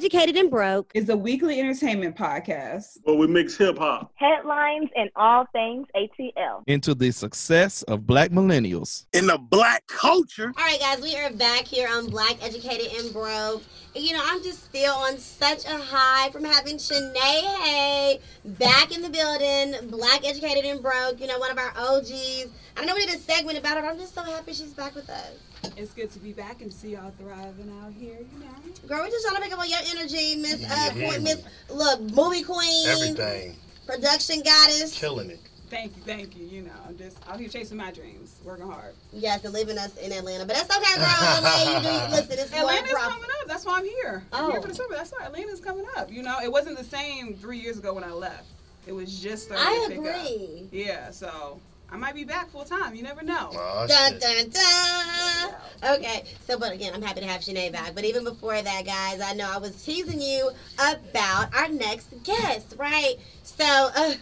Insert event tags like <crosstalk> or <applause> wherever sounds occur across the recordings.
Educated and Broke is a weekly entertainment podcast where we mix hip hop, headlines, and all things ATL into the success of black millennials in the black culture. All right, guys, we are back here on Black Educated and Broke. And, you know, I'm just still on such a high from having Shanae Hay back in the building, Black Educated and Broke, you know, one of our OGs. I know we did a segment about her, but I'm just so happy she's back with us. It's good to be back and see y'all thriving out here, you know. Girl, we're just trying to pick up on your energy, Miss uh, Point, Miss Look, movie queen, everything, production goddess, killing it. Thank you, thank you. You know, I'm just out here chasing my dreams, working hard. Yes, and leaving us in Atlanta, but that's okay, girl. LA, you do, <laughs> listen, it's Atlanta's coming up. That's why I'm here. Oh. I'm here for the summer. That's why Atlanta's coming up. You know, it wasn't the same three years ago when I left. It was just starting I to agree. pick up. Yeah, so I might be back full time. You never know. Oh, dun, dun, dun. Okay, so but again, I'm happy to have Shanae back. But even before that, guys, I know I was teasing you about our next guest, right? So, uh,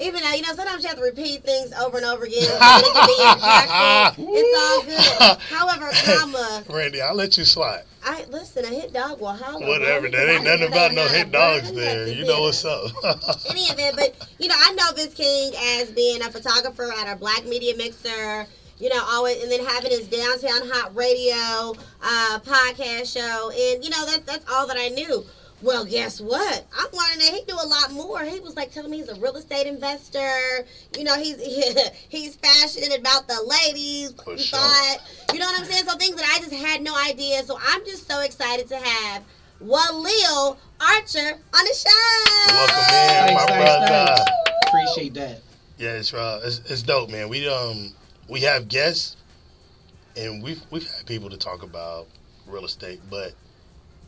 even though you know sometimes you have to repeat things over and over again. <laughs> it's all good. However, <laughs> comma. Randy, I'll let you slide. I listen. A hit dog will holler. Whatever. That ain't nothing about no hit dogs there. You know what's up. <laughs> Any of it, but you know, I know Vince King as being a photographer at our Black Media Mixer. You know, always, and then having his Downtown Hot Radio uh, podcast show, and you know that that's all that I knew. Well, guess what? I'm learning that he do a lot more. He was like telling me he's a real estate investor. You know, he's he, <laughs> he's passionate about the ladies. For he sure. you know what I'm saying? So things that I just had no idea. So I'm just so excited to have Walil Archer on the show. Welcome in, my Thanks, brother. thanks. Appreciate that. Yeah, it's, uh, it's it's dope, man. We um we have guests, and we've we've had people to talk about real estate, but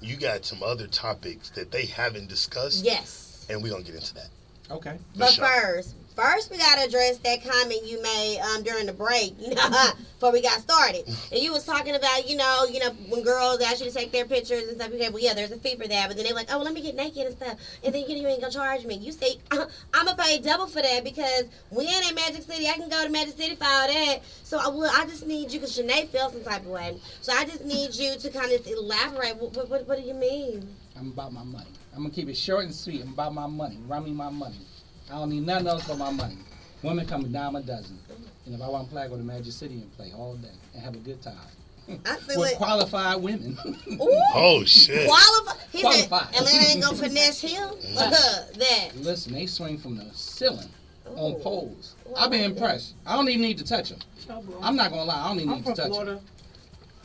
you got some other topics that they haven't discussed, Yes. and we're gonna get into that. Okay. For But sure. first, first we gotta address that comment you made um, during the break, <laughs> you know, before we got started. And you was talking about, you know, you know, when girls ask you to take their pictures and stuff. Okay, well, yeah, there's a fee for that, but then they're like, oh, well, let me get naked and stuff, and then you, know, you ain't gonna charge me. You say, <laughs> I'm gonna pay double for that because we ain't in Magic City. I can go to Magic City for all that. So I will. I just need you because Shanae feels some type of way. So I just need you to kind of elaborate. What, what, what, what do you mean? I'm about my money. I'm gonna keep it short and sweet. I'm about my money. Run me my money. I don't need nothing else but my money. Women come a dime a dozen. And if I want to play, I go to Magic City and play all day and have a good time. I feel With it. qualified women. <laughs> Ooh. Oh shit! Qualify. He Qualified. said Atlanta ain't gonna finesse him. <laughs> <laughs> that. Listen, they swing from the ceiling on poles. Ooh, I've been I like impressed. I don't even need to touch them. I'm not gonna lie. I don't even I'm need from to touch Florida.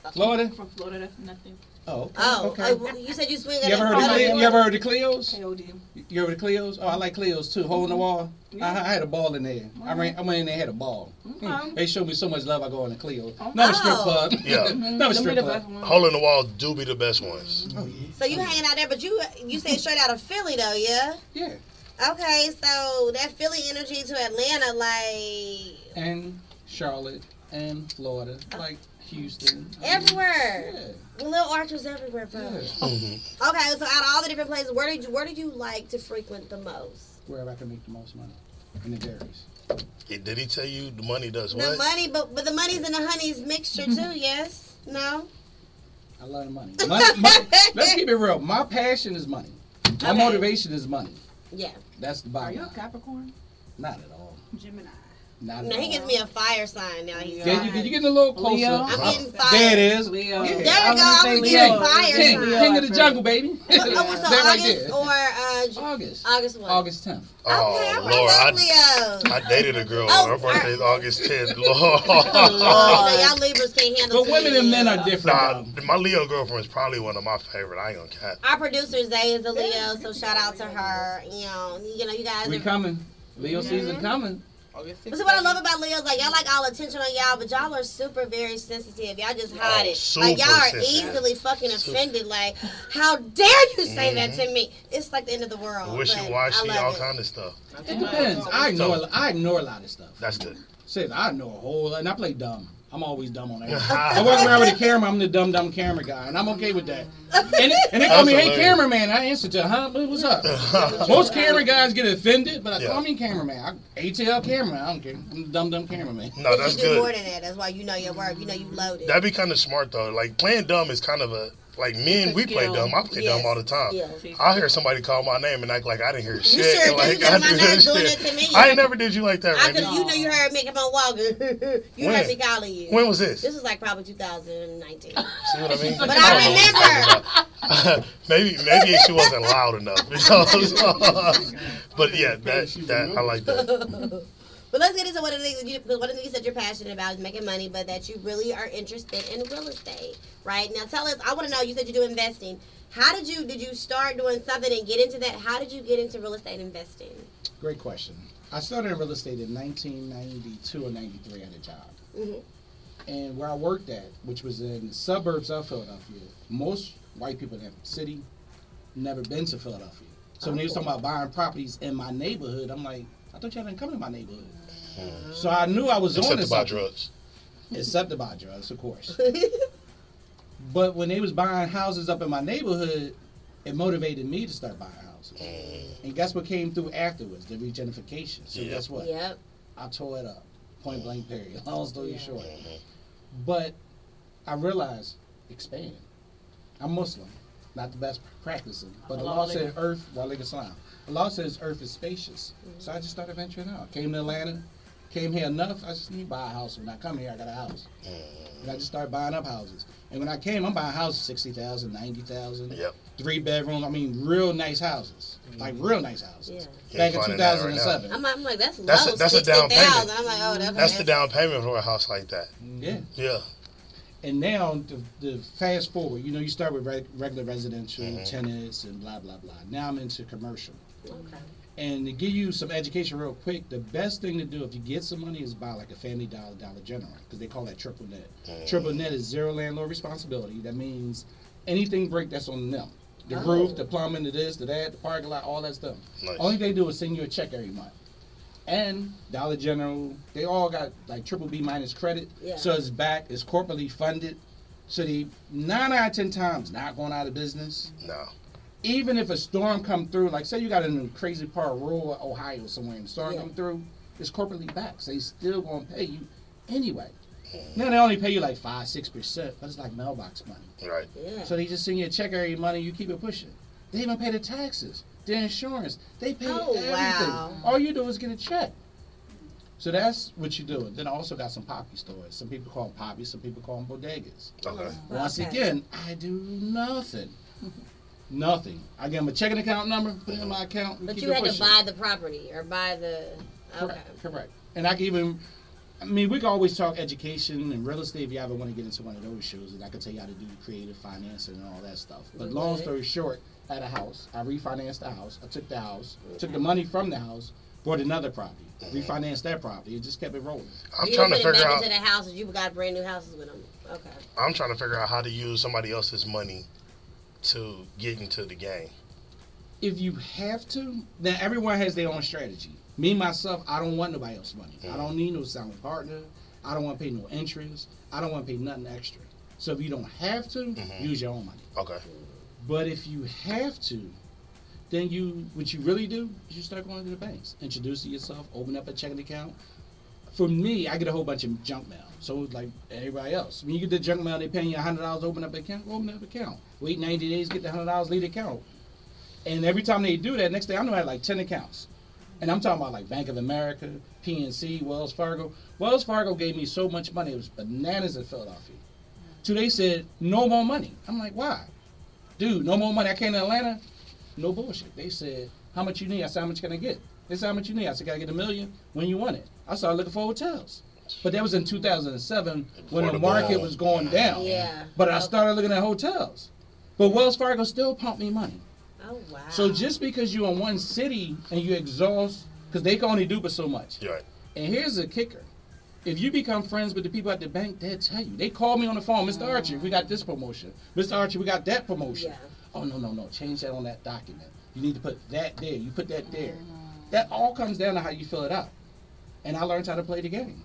them. Florida? From Florida, that's nothing. Oh, okay. Oh, okay. uh, you said you swing You ever heard of at Cle- you ever heard of Cleo's? KOD. You ever heard of Cleo's? Oh, I like Cleo's too. Hole in the wall. I, I had a ball in there. I ran. I went in there, had a ball. Okay. They showed me so much love. I go in the Cleo's. Oh. Not a strip Oh. club. Yeah. <laughs> Not a Them strip club. Hole in the wall do be the best ones. Oh yeah. So you hanging out there, but you you say straight out of Philly though, yeah? Yeah. Okay, so that Philly energy to Atlanta, like And Charlotte and Florida, like Houston. Everywhere. Yeah. Little archers everywhere, bro. Yeah. Mhm. <laughs> Okay, so out of all the different places, where did you where did you like to frequent the most? Wherever I can make the most money, and it varies. Yeah, Did he tell you the money does what? The money, but but the money's and the honey's mixture too. <laughs> Yes? No? I love the money. <laughs> Money- money- Let's keep it real. My passion is money. My Okay. motivation is money. Yeah. That's the bottom. Are you a. Capricorn? Not at all. Gemini. Not No, he gives me a fire sign now. He's Yeah, you, you're getting a little closer. Leo. I'm getting fire. There it is. Leo. Yeah. There we I go. I gonna was getting Leo. fire King, sign. king of the jungle, baby. <laughs> Oh, so that right August there. or uh, August. August what? August 10th. Oh okay, Lord, I, Leo. I dated a girl. Oh, Her birthday's August 10th. <laughs> <laughs> Oh, Lord. you know, y'all Libras can't handle But women and men are different. Nah, my Leo girlfriend is probably one of my favorite. I ain't gonna cap. Our producer Zay is a Leo, so shout out to her. You know, you know, you guys. We Are, coming. Leo season Mhm. coming. but see what I love about Leos, like y'all like all attention on y'all, but y'all are super very sensitive. Y'all just hide Oh, it. Like y'all are sensitive. easily fucking Super. offended. Like, how dare you say that Mhm. to me? It's like the end of the world. Wishy but I washy, love all it. kind of stuff. It depends. I ignore. I ignore a lot of stuff. That's good. Says I know a whole lot, and I play dumb. I'm always dumb on <laughs> everything. I walk around with a camera. I'm the dumb, dumb camera guy, and I'm okay with that. And, and they call That's me, "Hey, hilarious. cameraman." I answer to, "Huh? What's up?" Most camera guys get offended, but I Yeah. call me cameraman. I, ATL cameraman. I don't care. I'm the dumb, dumb cameraman. No, But that's you do more good. than that. That's why you know your work. You know you loaded. That'd be kind of smart though. Like playing dumb is kind of a like men, It's we play skill. dumb. I play Yes. dumb all the time. Yeah. I hear somebody call my name and act like I didn't hear shit. sure and like did. Get on my do nerves that doing shit. to me. I ain't never did you like that, I could, you know, you heard me come on walking. you When? heard me calling you. When was this? This was like probably 2019. See what I mean? But I remember. <laughs> maybe maybe she wasn't loud enough. <laughs> <laughs> but yeah, that that I like that. But let's get into what it is. You, because one of the things that you're passionate about is making money, but that you really are interested in real estate, right? Now, tell us. I want to know. You said you do investing. How did you did you start doing something and get into that? How did you get into real estate investing? Great question. I started in real estate in 1992 or 93 at a job. hmm And where I worked at, which was in the suburbs of Philadelphia, most white people in that city never been to Philadelphia. So when they was talking about buying properties in my neighborhood, I'm like, I thought y'all didn't come to my neighborhood. So I knew I was on Except to to buy something. drugs. Except to buy drugs, of course. <laughs> But when they was buying houses up in my neighborhood, it motivated me to start buying houses. And guess what came through afterwards? The regentrification. So Yeah. guess what? Yep. I tore it up. Point blank period. <laughs> Long story Yeah. short. Mhm. But I realized expand. I'm Muslim, not the best practicing. But the law Allah said earth, while Islam. The law says earth is spacious. So I just started venturing out. Came to Atlanta, came here enough. I just need to buy a house. When I come here, I got a house. Mm. And I just started buying up houses. And when I came, I'm buying houses 60,000, 90,000, Yep. three bedroom. I mean, real nice houses. Like mm. real nice houses. Yeah. Back in finding that right 2007. I'm, I'm like, that's, That's a- low. that's a down 60,000. payment. I'm like, oh, that's, That's the down payment for a house like that. Mm. yeah. Yeah. And now, the, the fast forward, you know, you start with reg, regular residential Mhm. tenants and blah blah blah. Now I'm into commercial. Okay. And to give you some education real quick, the best thing to do if you get some money is buy like a Family Dollar Dollar General because they call that triple net. Mm. Triple net is zero landlord responsibility. That means anything break that's on them. The Oh. roof, the plumbing, the this, the that, the parking lot, all that stuff. Nice. Only they do is send you a check every month. And Dollar General, they all got like triple B minus credit. Yeah. So it's back, it's corporately funded. So the nine out of ten times not going out of business. No. Even if a storm come through, like say you got in a crazy part of rural Ohio somewhere and the storm Yeah. come through, it's corporately back. So they still gonna pay you anyway. Now they only pay you like five, six percent, but it's like mailbox money. Right. Yeah. So they just send you a check every month and you keep it pushing. They even pay the taxes, the insurance. They pay Oh, everything. wow. All you do is get a check. So that's what you do. Then I also got some poppy stores. Some people call them poppies, some people call them bodegas. Okay. Oh, Once Okay. again, I do nothing. Nothing. I gave him a checking account number, put it in my account. and But keep you it had to buy the property or buy the. Okay. Correct, correct. And I can even, I mean, we can always talk education and real estate if you ever want to get into one of those shows, and I can tell you how to do creative financing and all that stuff. But long story short, I had a house. I refinanced the house. I took the house, took the mm-hmm. money from the house, bought another property, mm-hmm. refinanced that property. It just kept it rolling. I'm you trying to didn't put it figure back out. into the houses. You got brand new houses with them. Okay. I'm trying to figure out how to use somebody else's money to get into the game. If you have to, then everyone has their own strategy. Me myself, I don't want nobody else's money. I don't need no sound partner. I don't want to pay no interest. I don't want to pay nothing extra. So if you don't have to, Mhm. use your own money. Okay. But if you have to, then you what you really do is you start going to the banks, introducing yourself, open up a checking account. For me, I get a whole bunch of junk mail. So like everybody else. When you get the junk mail, they paying you hundred dollars open up an account. Open up an account. Wait ninety days, get the hundred dollars, leave the account. And every time they do that, next day I know I had like ten accounts. And I'm talking about like Bank of America, PNC, Wells Fargo. Wells Fargo gave me so much money, it was bananas in Philadelphia. So they said, no more money. I'm like, why? Dude, no more money. I came to Atlanta. No bullshit. They said, how much you need? I said, how much can I get? They said, how much you need? I said, I get a million? When you want it? I started looking for hotels. But that was in 2007 when Before the the market boom. was going down. Yeah. But I started looking at hotels. But Wells Fargo still pumped me money. Oh wow. So just because you're in one city and you exhaust, because they can only do but so much. You're right. And here's the kicker. If you become friends with the people at the bank, they'll tell you. They call me on the phone, Mr. Oh. Archie, we got this promotion. Mr. Archie, we got that promotion. Yeah. Oh no, no, no. Change that on that document. You need to put that there. You put that there. Mm-hmm. That all comes down to how you fill it out. And I learned how to play the game.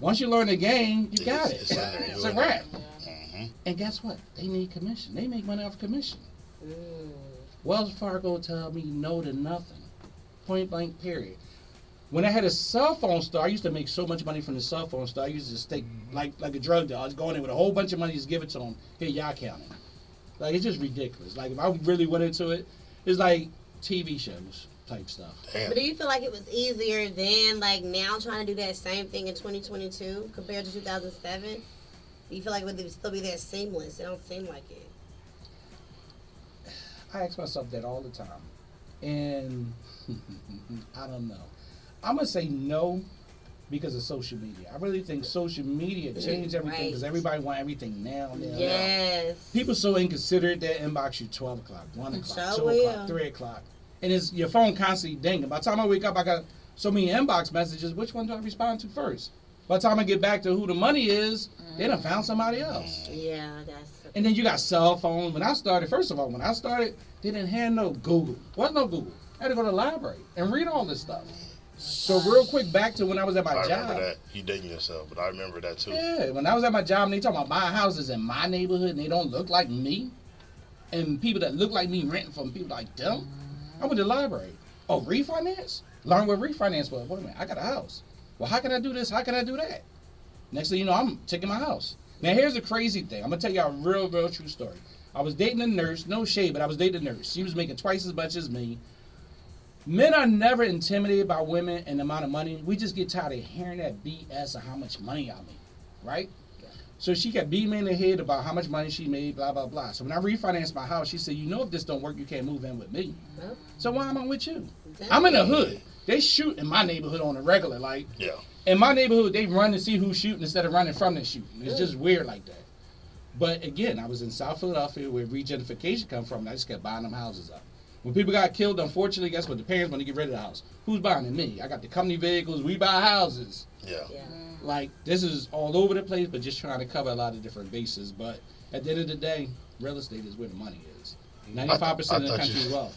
Once you learn the game, you got It's- it. it's. It's a wrap. Mhm. And guess what? They need commission. They make money off commission. Mm. Wells Fargo tell me no to nothing. Point blank period. When I had a cell phone store, I used to make so much money from the cell phone store. I used to just take like like a drug dealer. I was going in with a whole bunch of money, just give it to them. Here, y'all count it. Like it's just ridiculous. Like if I really went into it, it's like TV shows type stuff. Damn. But do you feel like it was easier than like now trying to do that same thing in 2022 compared to 2007? Do you feel like it would still be that seamless? It don't seem like it. I ask myself that all the time, and <laughs> I don't know. I'm gonna say no because of social media. I really think social media mm, changed everything because Right. everybody want everything now. now, now. Yes. People so inconsiderate that inbox you 12 o'clock, 1 o'clock, Sure 2 will. o'clock, 3 o'clock. And it's your phone constantly dinging. By the time I wake up, I got so many inbox messages. Which one do I respond to first? By the time I get back to who the money is, they done found somebody else. Yeah, that's. And then you got cell phone. When I started, first of all, when I started, they didn't have no Google. Wasn't no Google. I had to go to the library and read all this stuff. So real quick, back to when I was at my I job. remember that. You dating yourself, but I remember that too. Yeah, when I was at my job and they talking about buying houses in my neighborhood and they don't look like me, and people that look like me renting from people like them, I went to the library. Oh, refinance? Learn what refinance was. Wait a minute, I got a house. Well, how can I do this? How can I do that? Next thing you know, I'm taking my house. Now here's the crazy thing. I'm gonna tell y'all a real, real true story. I was dating a nurse, no shade, but I was dating a nurse. She was making twice as much as me. Men are never intimidated by women and the amount of money. We just get tired of hearing that BS of how much money I make, right? So she kept beating me in the head about how much money she made, blah blah blah. So when I refinanced my house, she said, "You know, if this don't work, you can't move in with me. Well, So why am I with you? I'm in the hood. They shoot in my neighborhood on a regular. Like Yeah. in my neighborhood, they run to see who's shooting instead of running from the shooting. It's just weird like that. But again, I was in South Philadelphia where regentrification come from. And I just kept buying them houses up. When people got killed, unfortunately, guess what? The parents want to get rid of the house. Who's buying it? Me. I got the company vehicles. We buy houses. Yeah. Yeah. Like this is all over the place, but just trying to cover a lot of different bases. But at the end of the day, real estate is where the money is. Ninety-five percent of the I thought you- country's wealth.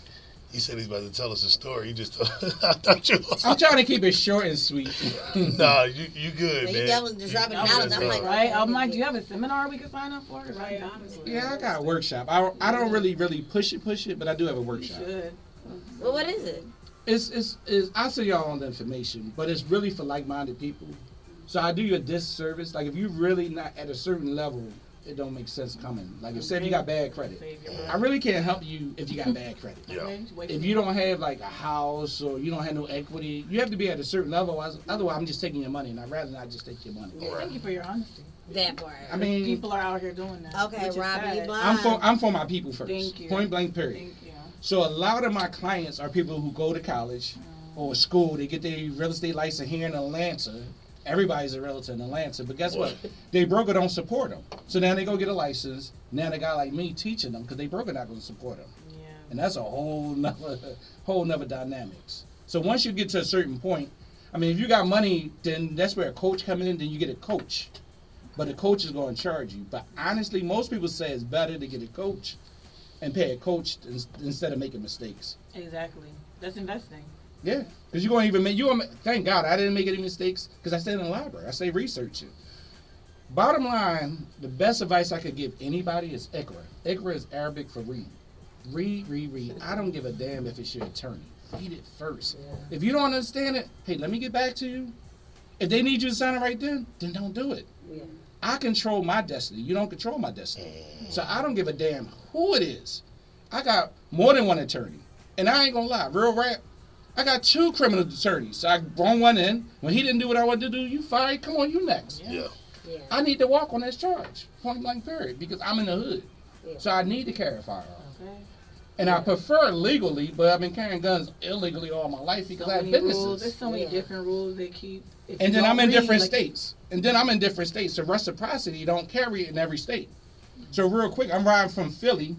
He said he's about to tell us a story. He just <laughs> I thought you. I'm trying to keep it short and sweet. <laughs> Nah, you you good, You man. definitely just dropping You knowledge. I'm like, Right? I'm like, do you have a seminar we can sign up for? 'Cause I Right, honestly. Yeah, I got a workshop. I, I don't really really push it push it, but I do have a You workshop. should. well, what is it? It's it's, it's I'll send y'all on the information, but it's really for like minded people. So I do you a disservice. Like if you're really not at a certain level, it don't make sense coming. Like if say if you got bad credit, I really can't help you if you got bad credit. Yeah. If you don't have like a house or you don't have no equity, you have to be at a certain level. Otherwise- Otherwise, I'm just taking your money, and I'd rather not just take your money. Yeah, Thank you for your honesty. That part. I mean, People are out here doing that. Okay, which Robbie, you sad. blind. I'm for I'm for my people first. Thank you. Point blank. Period. Thank you. So a lot of my clients are people who go to college or school. They get their real estate license here in Atlanta. Everybody's a realtor in Atlanta, but guess what? They broker don't support them. So now they go get a license. Now they got like me teaching them because they broker not going to support them, Yeah. and that's a whole nother whole nother dynamics. So once you get to a certain point, I mean, if you got money, then that's where a coach come in. Then you get a coach, but the coach is going to charge you. But honestly, most people say it's better to get a coach and pay a coach instead of making mistakes. Exactly. That's investing. Yeah, because you're going to even make you. gonna Thank God I didn't make any mistakes because I stayed in the library. I stayed researching. Bottom line, the best advice I could give anybody is Ikra. Ikra is Arabic for read. Read, read, read. I don't give a damn if it's your attorney. Read it first. If you don't understand it, hey, let me get back to you. If they need you to sign it right then, then don't do it. Yeah. I control my destiny. You don't control my destiny. So I don't give a damn who it is. I got more than one attorney. And I ain't gonna lie, real rap. I got two criminal attorneys. So I brought one in. When he didn't do what I wanted to do, you fired. Come on, you next. Yeah. Yeah. I need to walk on this charge. Point blank period. Because I'm in the hood. Yeah. So I need to carry a firearm. Okay. And I prefer legally, but I've been carrying guns illegally all my life because So I have many businesses. rules. There's so many Yeah. different rules they keep. If and then I'm in read, different like- states. And then I'm in different states. So reciprocity don't carry it in every state. So real quick, I'm riding from Philly,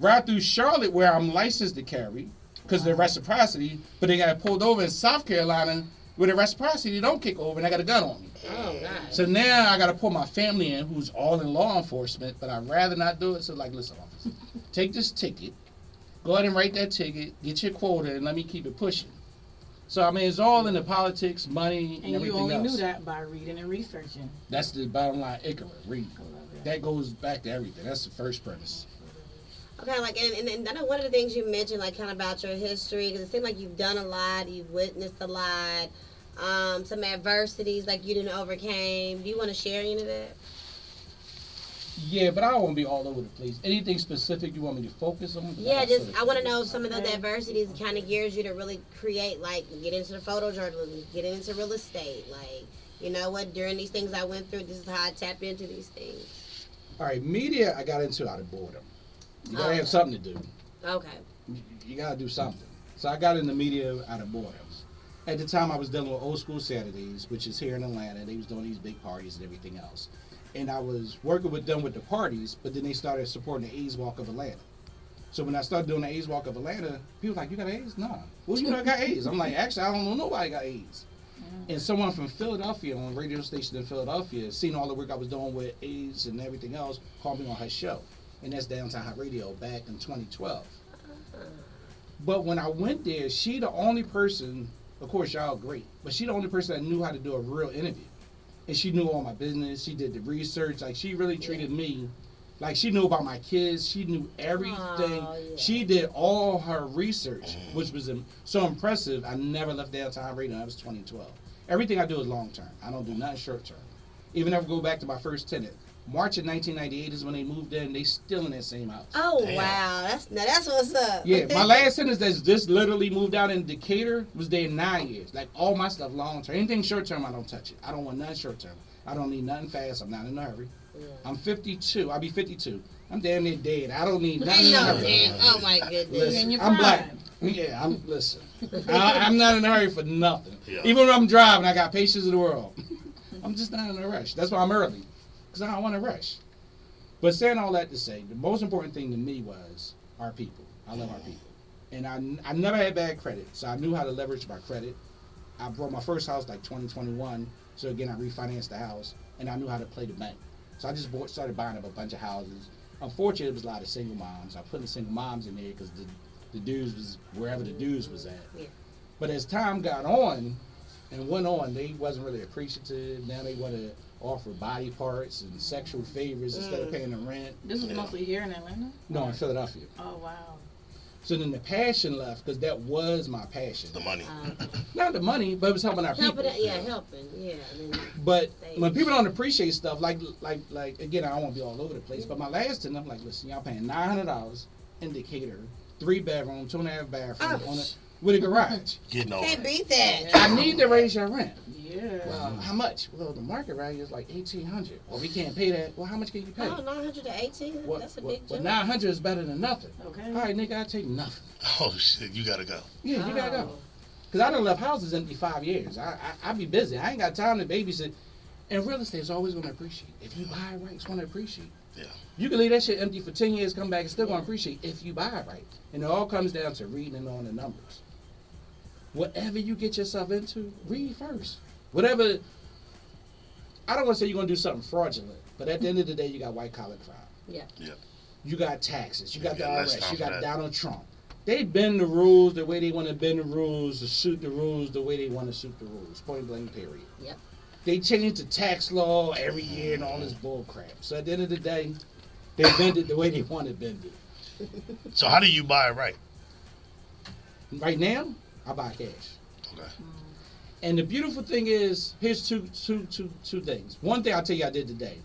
right through Charlotte where I'm licensed to carry because the reciprocity, but they got pulled over in South Carolina with the reciprocity don't kick over and I got a gun on me. Oh God. So now I got to pull my family in who's all in law enforcement, but I'd rather not do it. So like, listen, officer, <laughs> take this ticket, go ahead and write that ticket, get your quota, and let me keep it pushing. So I mean, it's all in the politics, money, and, And you everything only else. knew that by reading and researching. That's the bottom line. Ikra, read. That goes back to everything. That's the first premise. Okay, like, and, and, and I know one of the things you mentioned, like, kind of about your history, because it seems like you've done a lot, you've witnessed a lot. um, some adversities like you didn't overcame. Do you want to share any of that? Yeah, but I don't want to be all over the place. Anything specific you want me to focus on? Yeah, got just so I want to much. know some of the Okay. adversities kind of gears you to really create, like get into the photojournalism, get into real estate, like you know what? During these things I went through, this is how I tap into these things. All right, media I got into out of boredom. You gotta have oh. something to do. Okay. You, you gotta do something. So I got in the media out of boredom. At the time, I was dealing with Old School Saturdays, which is here in Atlanta. They was doing these big parties and everything else. And I was working with them with the parties, but then they started supporting the AIDS Walk of Atlanta. So when I started doing the AIDS Walk of Atlanta, people like, you got AIDS? Nah. Well, you know I got AIDS. I'm like, actually, I don't know nobody got AIDS. Mm. And someone from Philadelphia on a radio station in Philadelphia, seen all the work I was doing with AIDS and everything else, called me on her show. And that's Downtown Hot Radio back in 2012. But when I went there, she the only person, of course y'all great, but she the only person that knew how to do a real interview. And she knew all my business. She did the research. Like she really treated me like she knew about my kids. She knew everything. Aw, yeah. She did all her research, which was so impressive. I never left downtown radio. That was 2012. Everything I do is long term. I don't do nothing short term. Even if I go back to my first tenant, March of 1998 is when they moved in. They still in that same house. Oh Damn. wow, that's now that's what's up. Yeah, <laughs> my last sentence that's just literally moved out in Decatur was there nine years. Like all my stuff long term. Anything short term, I don't touch it. I don't want nothing short term. I don't need nothing fast. I'm not in a hurry. Yeah. I'm 52. I'll be 52. I'm damn near dead. I don't need <laughs> nothing. I in a know, hurry. Dan. Oh my goodness. Listen, I'm black. Yeah, I'm listen. <laughs> I, I'm not in a hurry for nothing. Yeah. Even when I'm driving, I got patience in the world. I'm just not in a rush. That's why I'm early, because I don't want to rush. But saying all that to say, the most important thing to me was our people. I love our people, and I, I never had bad credit, so I knew how to leverage my credit. I bought my first house like 2021, so again I refinanced the house, and I knew how to play the bank. So I just bought, started buying up a bunch of houses. Unfortunately, it was a lot of single moms. I put the single moms in there because the, the dudes was wherever the dudes was at. Yeah. But as time got on and went on, they wasn't really appreciative. Now they want to offer body parts and sexual favors instead of paying the rent. This was Yeah. mostly here in Atlanta. No, in Philadelphia. Oh wow. So then the passion left because that was my passion. The money. Um, <laughs> Not the money, but it was helping our helping, people. it, yeah, helping, yeah. I mean, But Thanks. when people don't appreciate stuff, like like like again, I don't want to be all over the place. But my last ten, I'm like, listen, y'all paying nine hundred dollars in Decatur, three bedroom, two and a half bathroom, on a, Ouch. With a garage. Getting over can't beat that. I need to raise your rent. Yeah. Well, how much? Well, the market value is like eighteen hundred. Well, we can't pay that. Well, how much can you pay? Oh, 918? What- That's a what- big well, nine hundred is better than nothing. Okay. All right, nigga, I take nothing. Oh shit, you gotta go. Yeah, you gotta go. Oh. Cause I done left houses empty five years. I, I I be busy. I ain't got time to babysit. And real estate is always gonna appreciate. If you buy it right, it's gonna appreciate. Yeah. You can leave that shit empty for ten years, come back, it's still gonna appreciate if you buy it right. And it all comes down to reading and knowing the numbers. Whatever you get yourself into, read first. Whatever. I don't want to say you're gonna do something fraudulent, but at the end of the day, you got white collar crime. Yeah. Yeah. You got taxes. You got Yeah, the let's IRS. You got that. Donald Trump. They bend the rules the way they want to bend the rules, to suit the rules the way they want to suit the rules. Point blank, period. Yep. They change the tax law every year and all this mm. bull crap. So at the end of the day, they bend it the way they want to bend it. So how do you buy it right? Right now, I buy cash. Okay. Mm-hmm. And the beautiful thing is, here's two, two, two, two things. One thing I'll tell you I did today.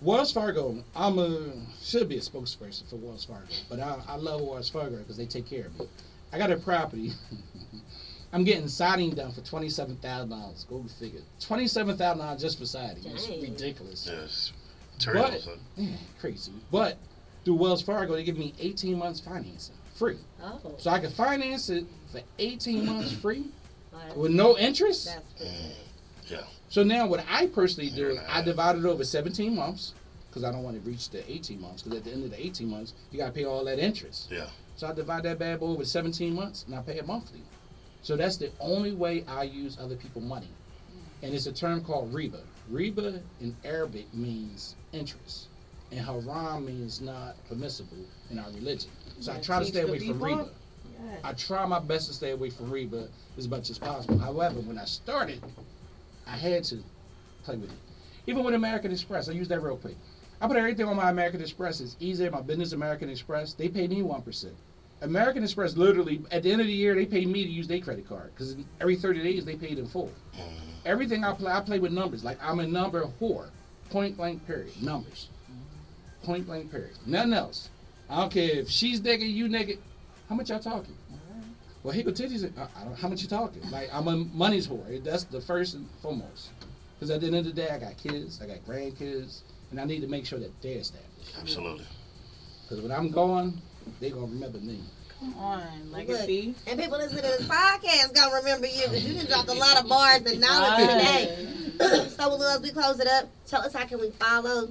Wells Fargo, I'm a should be a spokesperson for Wells Fargo, but I, I love Wells Fargo because they take care of me. I got a property. <laughs> I'm getting siding done for twenty seven thousand dollars. Go figure. Twenty seven thousand dollars just for siding. It's ridiculous. Yes. Terrible. But- son. Yeah, crazy. But through Wells Fargo, they give me eighteen months financing free, Oh. so I can finance it for eighteen months <clears throat> free with no interest. That's pretty good. Mm, yeah. So now what I personally do Year is and a I half. divide it over 17 months because I don't want to reach the 18 months because at the end of the 18 months you got to pay all that interest. Yeah. So I divide that bad boy over 17 months and I pay it monthly. So that's the only way I use other people's money. And it's a term called riba. Riba in Arabic means interest. And haram means not permissible in our religion. So I try to stay away from people. riba. I try my best to stay away from riba as much as possible. However, when I started, I had to play with it. Even with American Express, I use that real quick. I put everything on my American Express. It's easy. My business American Express. They pay me one percent. American Express literally at the end of the year they pay me to use their credit card because every thirty days they paid in full. Mm-hmm. Everything I play, I play with numbers. Like I'm a number whore. Point blank period. Numbers. Mm-hmm. Point blank period. Nothing else. I don't care if she's naked, you naked. How much y'all talking? Well, he go titties. Uh, I don't, how much you talking? Like I'm a money's whore. That's the first and foremost. Because at the end of the day, I got kids, I got grandkids, and I need to make sure that they're established. Absolutely. Because when I'm gone, they gonna remember me. Come on, Look, legacy. and people listening to this podcast gonna remember you because you done dropped a <laughs> lot of bars and knowledge today. <coughs> so Will, as we close it up, tell us how can we follow,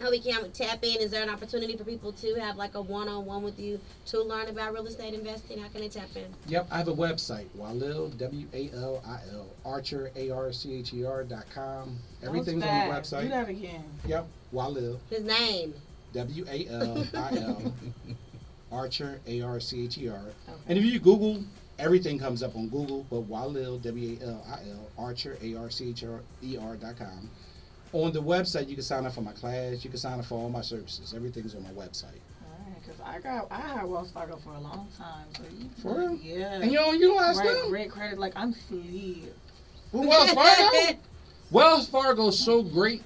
how we can tap in. Is there an opportunity for people to have like a one-on-one with you to learn about real estate investing? How can they tap in? Yep, I have a website, Walil, W A L I L, Archer, A R C H E R dot com. Everything's on the Fast. Do website. that again. Yep, Walil, His name. W A L I L, <laughs> Archer, A R C H E R. And if you Google, everything comes up on Google, but Walil, W A L I L, Archer, A R C H E R dot com. On the website, you can sign up for my class, you can sign up for all my services. Everything's on my website. Because I got, I had Wells Fargo for a long time. So you, For real? Yeah. And you don't utilize Right, them? great credit. Like I'm sleep. Well, Wells Fargo? <laughs> Wells Fargo's so great.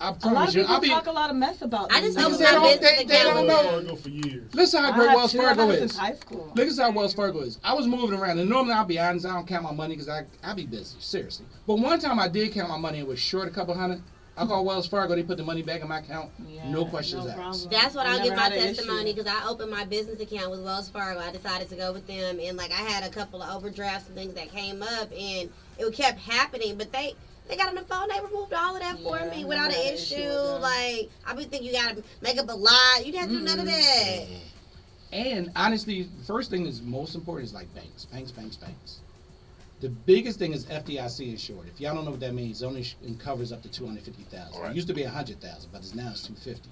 I A lot of promise you. people I'll be. talk a lot of mess about. I just Because opened they don't- business they- they account don't with know. Fargo for years. Listen how I great had Wells two. I've Fargo had it is. since high school. Look at how Wells Fargo is. I was moving around, and normally I'll be honest, I don't count my money because I I be busy, seriously. But one time I did count my money and was short a couple hundred. I called Wells Fargo. They put the money back in my account. Yeah, no questions no asked. That's what I I'll give my testimony because I opened my business account with Wells Fargo. I decided to go with them, and like I had a couple of overdrafts and things that came up, and it kept happening. But they they got on the phone, they removed all of that for Yeah, me without an issue. issue with them. like I be think you gotta make up a lie. You didn't have to do none of mm-hmm. that. And honestly, the first thing that's most important is like banks, banks, banks, banks. The biggest thing is FDIC insured. If y'all don't know what that means, it only covers up to two hundred fifty thousand. Right. It used to be a hundred thousand, but it's now it's two fifty.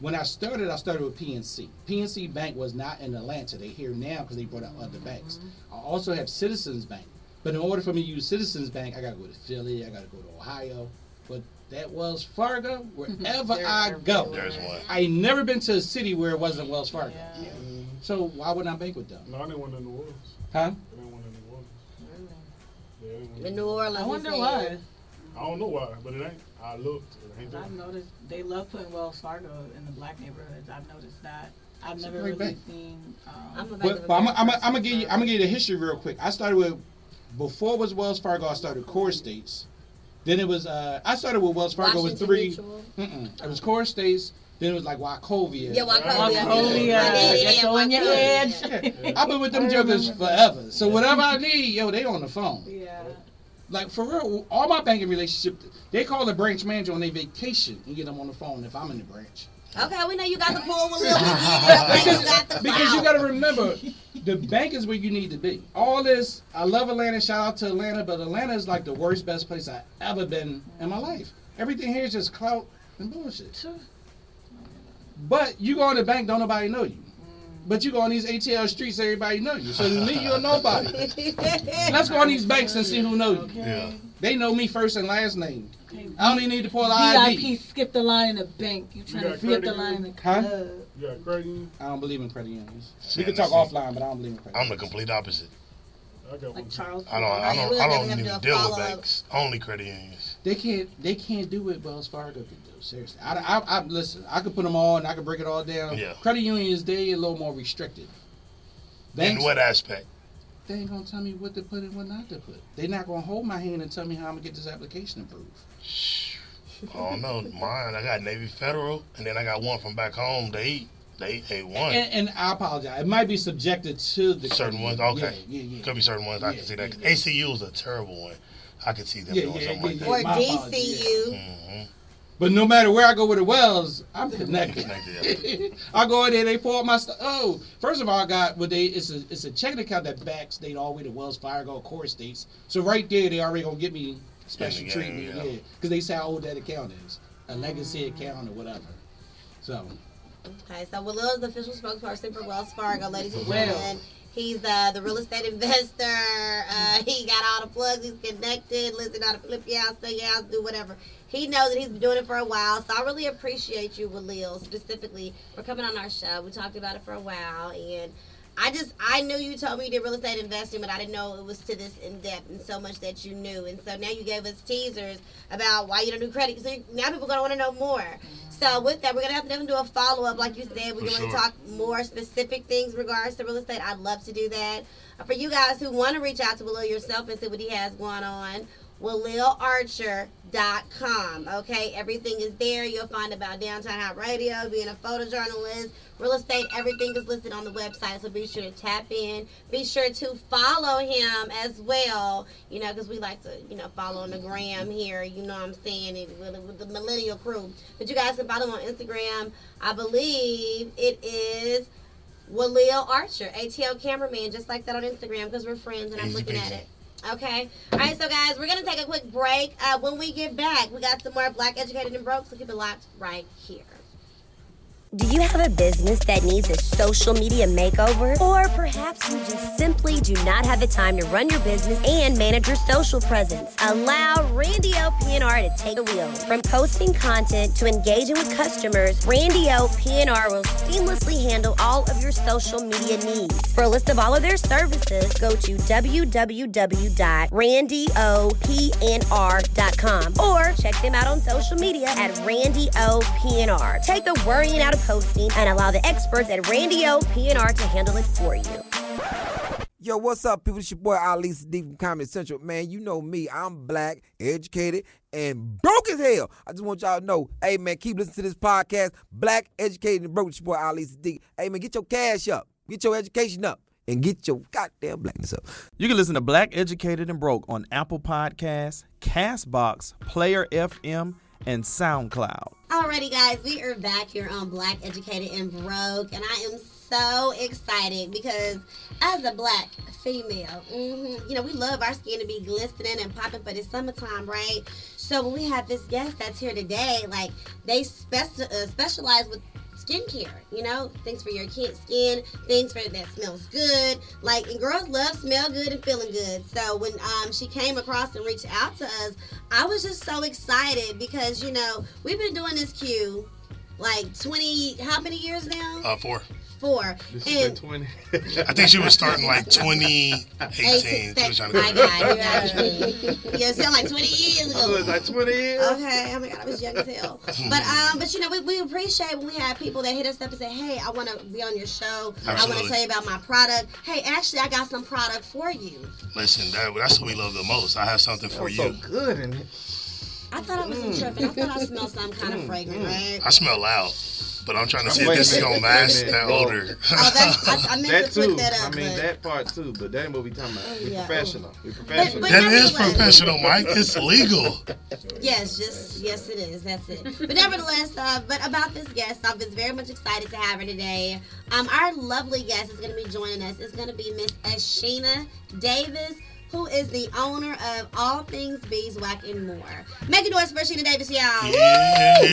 When I started, I started with PNC. PNC Bank was not in Atlanta. They're here now because they brought out other banks. Mm-hmm. I also have Citizens Bank, but in order for me to use Citizens Bank, I got to go to Philly. I got to go to Ohio. But that Wells Fargo, <laughs> wherever They're I go. There's one. I ain't never been to a city where it wasn't Wells Fargo. Yeah. So why would I bank with them? No, I didn't want in New Orleans. Huh? Yeah, I In New Orleans, I wonder why. I don't know why, but it ain't. I looked. It ain't. I've noticed they love putting Wells Fargo in the black neighborhoods. I've noticed that. I've It's never really bank. seen. Um, I'm But, but I'm, America I'm, I'm gonna give you I'm gonna give you the history real quick. I started with before it was Wells Fargo. I started CoreStates. Then it was uh, I started with Wells Fargo. It was Washington three. Mutual. Mm-mm, it was CoreStates. Then it was like Wachovia. Yeah, Wachovia. Wachovia. Yeah, yeah, yeah, Get you on your Wachovia. Yeah. <laughs> I've been with them jokers forever. So whatever I need, yo, they on the phone. yeah. Like for real, all my banking relationship, they call the branch manager on their vacation and get them on the phone if I'm in the branch. Okay, we know you got the pool with Lil Biggie. You got Because you got to remember, the bank is where you need to be. All this, I love Atlanta. Shout out to Atlanta, but Atlanta is like the worst, best place I've ever been in my life. Everything here is just clout and bullshit. But you go on the bank, don't nobody know you. Mm. But you go on these ATL streets, everybody know you. So to me, you're nobody. <laughs> Let's go on these banks and see who know you. Yeah. They know me first and last name. I don't even need to pull the ID. VIP skip the line in the bank. You trying to skip the line in the Huh? club. You got credit union? I don't believe in credit unions. See, We can talk offline, but I don't believe in credit I'm the complete opposite. I got one. Like Charles. I don't. I Oh, yeah, don't. I don't even do a deal with follow-up. banks. Only credit unions. They can't. They can't do what Wells Fargo can do. Seriously, I, I, I listen. I could put them all, and I could break it all down. Yeah. Credit unions, they a little more restricted. In what aspect? they ain't gonna tell me what to put and what not to put. They not gonna hold my hand and tell me how I'm gonna get this application approved. I don't know. Mine. I got Navy Federal, and then I got one from back home. They they they one. And, and I apologize. It might be subjected to the certain credit ones. Okay. Yeah, yeah, yeah. Could be certain ones. I can see that. yeah, yeah. ACU is a terrible one. I could see them Yeah, doing yeah, something yeah, like yeah. that. Or My apologies, DCU. hmm But no matter where I go with the Wells, I'm connected. Connected, <laughs> I go in there, they pull up my stuff. Oh, first of all, I got what they it's a it's a checking account that backs they all the way to Wells Fargo CoreStates. So right there, they already gonna give me special In the game, treatment, yeah. yeah, because they say how old that account is, a legacy account or whatever. So Okay, so Will is the official spokesperson for Wells Fargo, ladies and gentlemen. He's uh, the real estate investor. Uh, he got all the plugs. He's connected. Listen how to flip your house, sell your house, do whatever. He knows that he's been doing it for a while. So I really appreciate you, Walil, specifically for coming on our show. We talked about it for a while, and I just I knew you told me you did real estate investing, but I didn't know it was to this in depth and so much that you knew. And so now you gave us teasers about why you don't do credit. So now people are gonna want to know more. So with that, we're gonna have to definitely do a follow up, like you said. We're For gonna sure. talk more specific things in regards to real estate. I'd love to do that. Uh, For you guys who want to reach out to Walil yourself and see what he has going on, WalilArcher.com. Okay, everything is there. You'll find about Downtown Hot Radio, being a photojournalist, real estate, everything is listed on the website. So be sure to tap in. Be sure to follow him as well, you know, because we like to, you know, follow on the gram here, you know what I'm saying, and with, with the millennial crew. But you guys can follow him on Instagram. I believe it is. Walil Archer, ATL cameraman, just like that on Instagram because we're friends and I'm Easy looking at it. Okay. All right, so guys, we're gonna take a quick break. Uh, when we get back, we got some more Black Educated and Broke, so keep it locked right here. Do you have a business that needs a social media makeover? Or perhaps you just simply do not have the time to run your business and manage your social presence? Allow Randy O PNR to take the wheel. From posting content to engaging with customers, Randy O PNR will seamlessly handle all of your social media needs. For a list of all of their services, go to www.randyopnr.com or check them out on social media at Randy O PNR. Take the worrying out of posting and allow the experts at Randy O PNR to handle it for you. Yo, what's up, people? It's your boy Ali Siddiq from Comedy Central. Man, you know me. I'm black, educated, and broke as hell. I just want y'all to know, hey, man, keep listening to this podcast. Black, educated, and broke. It's your boy Ali Siddiq. Hey, man, get your cash up, get your education up, and get your goddamn blackness up. You can listen to Black Educated and Broke on Apple Podcasts, Castbox, Player FM, and SoundCloud. Alrighty, guys, we are back here on Black Educated and Broke, and I am so excited because as a black female, hmm you know, we love our skin to be glistening and popping for the summertime, right? So when we have this guest that's here today, like they spec- uh, specialize with skincare, you know, things for your kids' skin, things for that smells good. Like, and girls love smell good and feeling good. So when um, she came across and reached out to us, I was just so excited because you know we've been doing this queue like 20 how many years now Uh, four. Four and 20. <laughs> I think she was starting like 2018. 18, She was trying my god you asking me you sound like 20 years ago. I was like 20 years. Okay, oh my god, I was young as hell. But um, but you know, we, we appreciate when we have people that hit us up and say, Hey, I wanna be on your show. I wanna Absolutely. tell you about my product. Hey, actually I got some product for you. Listen, that, that's what we love the most. I have something for you. so good in it. I thought I wasn't tripping. I thought I smelled some kind of fragrant, right? I smell loud, but I'm trying to see if this is minute, gonna wait a match minute. that Whoa. odor. Oh, that's, I, I meant That <laughs> to put too. that I mean, but- that part too, but that ain't what we talking about. We yeah. professional. We professional. but- that is professional, Mike. It's legal. <laughs> Yes, just yes, it is. That's it. But nevertheless, uh, but about this guest, I was very much excited to have her today. Um, our lovely guest is going to be joining us. It's going to be Miss Ashina Davis, who is the owner of All Things Beeswax and More. Make a noise for Ashina Davis, y'all. Yeah.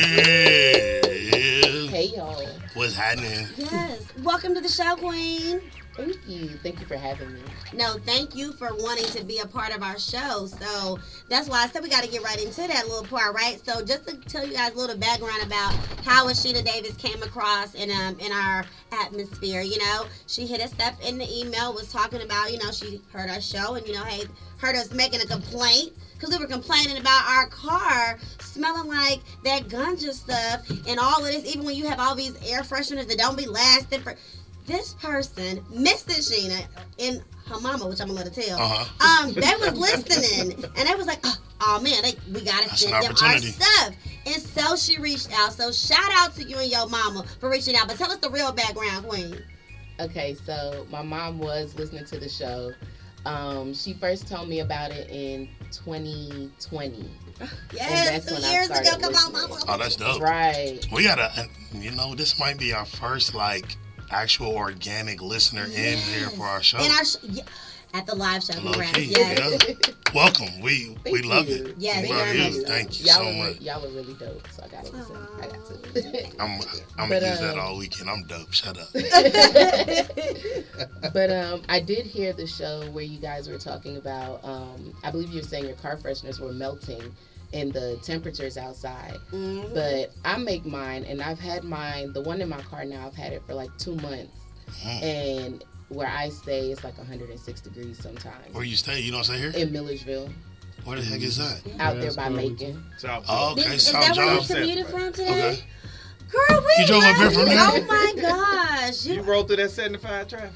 Hey y'all. What's happening? Yes. Welcome to the show, Queen. Thank you. Thank you for having me. No, thank you for wanting to be a part of our show. So that's why I said we got to get right into that little part, right? So just to tell you guys a little background about how Ashina Davis came across in um in our atmosphere. You know, she hit us up in the email, was talking about you know she heard our show and you know hey heard us making a complaint because we were complaining about our car smelling like that ganja stuff and all of this. Even when you have all these air fresheners that don't be lasting for this person, Miss Sheena, and her mama, which I'm gonna let her tell, Uh-huh. um, they was listening, and they was like, oh, oh, man, they, we gotta That's send them our stuff. And so she reached out. So shout out to you and your mama for reaching out. But tell us the real background, Queen. Okay, so my mom was listening to the show. Um, she first told me about it in 2020. Yes, that's two when I years ago. started Come on, mama. Oh, that's dope. Right. We gotta, you know, this might be our first like actual organic listener in here for our show. And our sh- yeah, at the live show. Low Congrats. key, Yes. yeah. <laughs> Welcome. We we love you. it. Yes, we love you. Much thank you y'all so were, much. y'all were really dope, so I gotta listen. I got to. I'm I'm But, gonna use that um, all weekend. I'm dope. Shut up. <laughs> but um, I did hear the show where you guys were talking about. Um, I believe you were saying your car fresheners were melting in the temperatures outside. Mhm. But I make mine, and I've had mine. The one in my car now, I've had it for like two months, Mm. and where I stay, it's like 106 degrees sometimes. Where you stay? You don't stay here? In Milledgeville, Where the heck is that? out there by Macon. South Oh, okay, Is South that where you commuted from today? Okay. Girl, we You drove up love here from you. there? Oh my gosh. You <laughs> You, rolled through that 75 traffic.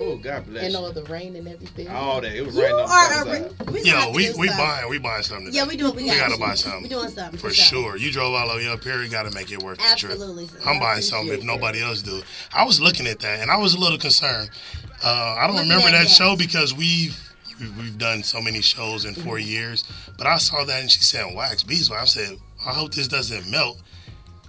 Oh, God bless And you. all the rain and everything. All that. It was you raining on are the a. Re- we Yo, we we stuff. buying we buying something. Today. Yeah, we doing. We, We got gotta buy <laughs> something. We doing something For sure. You drove all the way up here. You got to make it worth the trip. Absolutely. I'm buying something if nobody else do. I was looking at that and I was a little concerned. Uh, I don't Looking remember at that that. show because we've we've we've done so many shows in 4 years. But I saw that and she said wax beeswax. I said I hope this doesn't melt.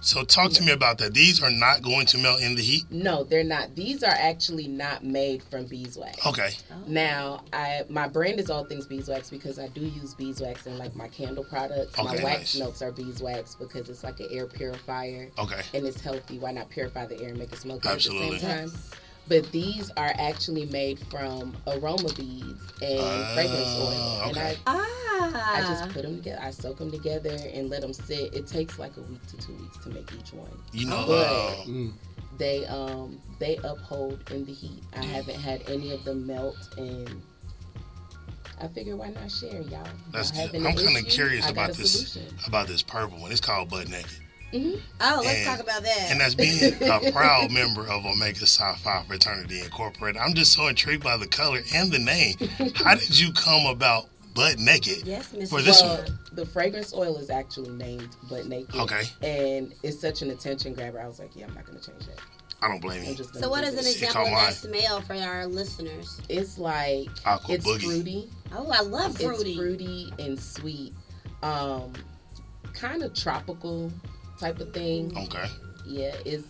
So talk to me about that. These are not going to melt in the heat. No, they're not. These are actually not made from beeswax. Okay. Oh. Now, I my brand is all things beeswax because I do use beeswax in like my candle products. Okay, my wax nice. melts are beeswax because it's like an air purifier. Okay. And it's healthy. Why not purify the air and make it smell good Absolutely. at the same time? But these are actually made from aroma beads and fragrance oil. And okay. I, Ah. I just put them together. I soak them together and let them sit. It takes like a week to two weeks to make each one. You know, But uh, they um they uphold in the heat. I haven't had any of them melt, and I figure why not share, y'all? That's Y'all good. I'm kind of curious about this solution. about this purple one. It's called Butt Naked. Oh, let's And- talk about that. And as being a proud member of Omega Psi Phi Fraternity Incorporated, I'm just so intrigued by the color and the name. How did you come about butt naked yes, Miss. for this well, one? the fragrance oil is actually named Butt Naked. Okay. And it's such an attention grabber. I was like, yeah, I'm not gonna change that. I don't blame you. just So, gonna what an it. See, example of that smell for our listeners? It's like Aqua it's Boogie. fruity. Oh, I love fruity. It's fruity and sweet. Um, kind of tropical type of thing. Okay. Yeah, it's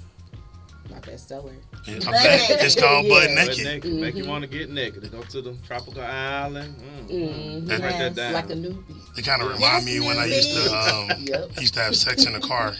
my bestseller. Yeah, I Butt bet naked. it's called Butt Yeah. Butt Naked. naked. Make you Mhm. want to get naked. Go to the tropical island. Mm. Mhm. Write Yes. that down. Like a newbie. It kind of Yes, remind me when I used to um, <laughs> Yep. used to have sex in the car.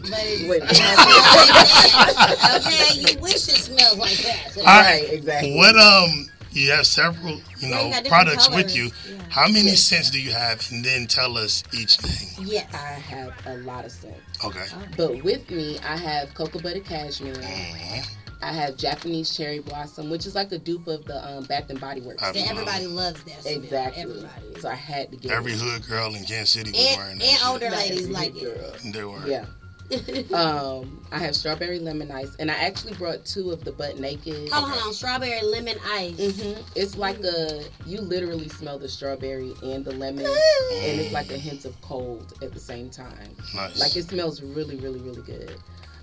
But Wait. <laughs> <laughs> okay, you wish it smelled like that. All right. Right, exactly. What um you have several you Yeah, know you got different products with you. Yeah. How many scents do you have? And then tell us each name. Yeah, I have a lot of scents. Okay. But with me, I have cocoa butter cashmere. Mhm. I have Japanese cherry blossom, which is like a dupe of the um, Bath and Body Works. Absolutely. Everybody loves that smell. Exactly. Everybody. So I had to get Every it. hood girl in Kansas City was And, wearing that. and shit. older Not ladies like it. girl. They were. Yeah. <laughs> um, I have strawberry lemon ice, and I actually brought two of the butt naked. Hold on, hold on. Strawberry lemon ice. hmm It's like a you literally smell the strawberry and the lemon, and it's like a hint of cold at the same time. Nice. Like it smells really, really, really good.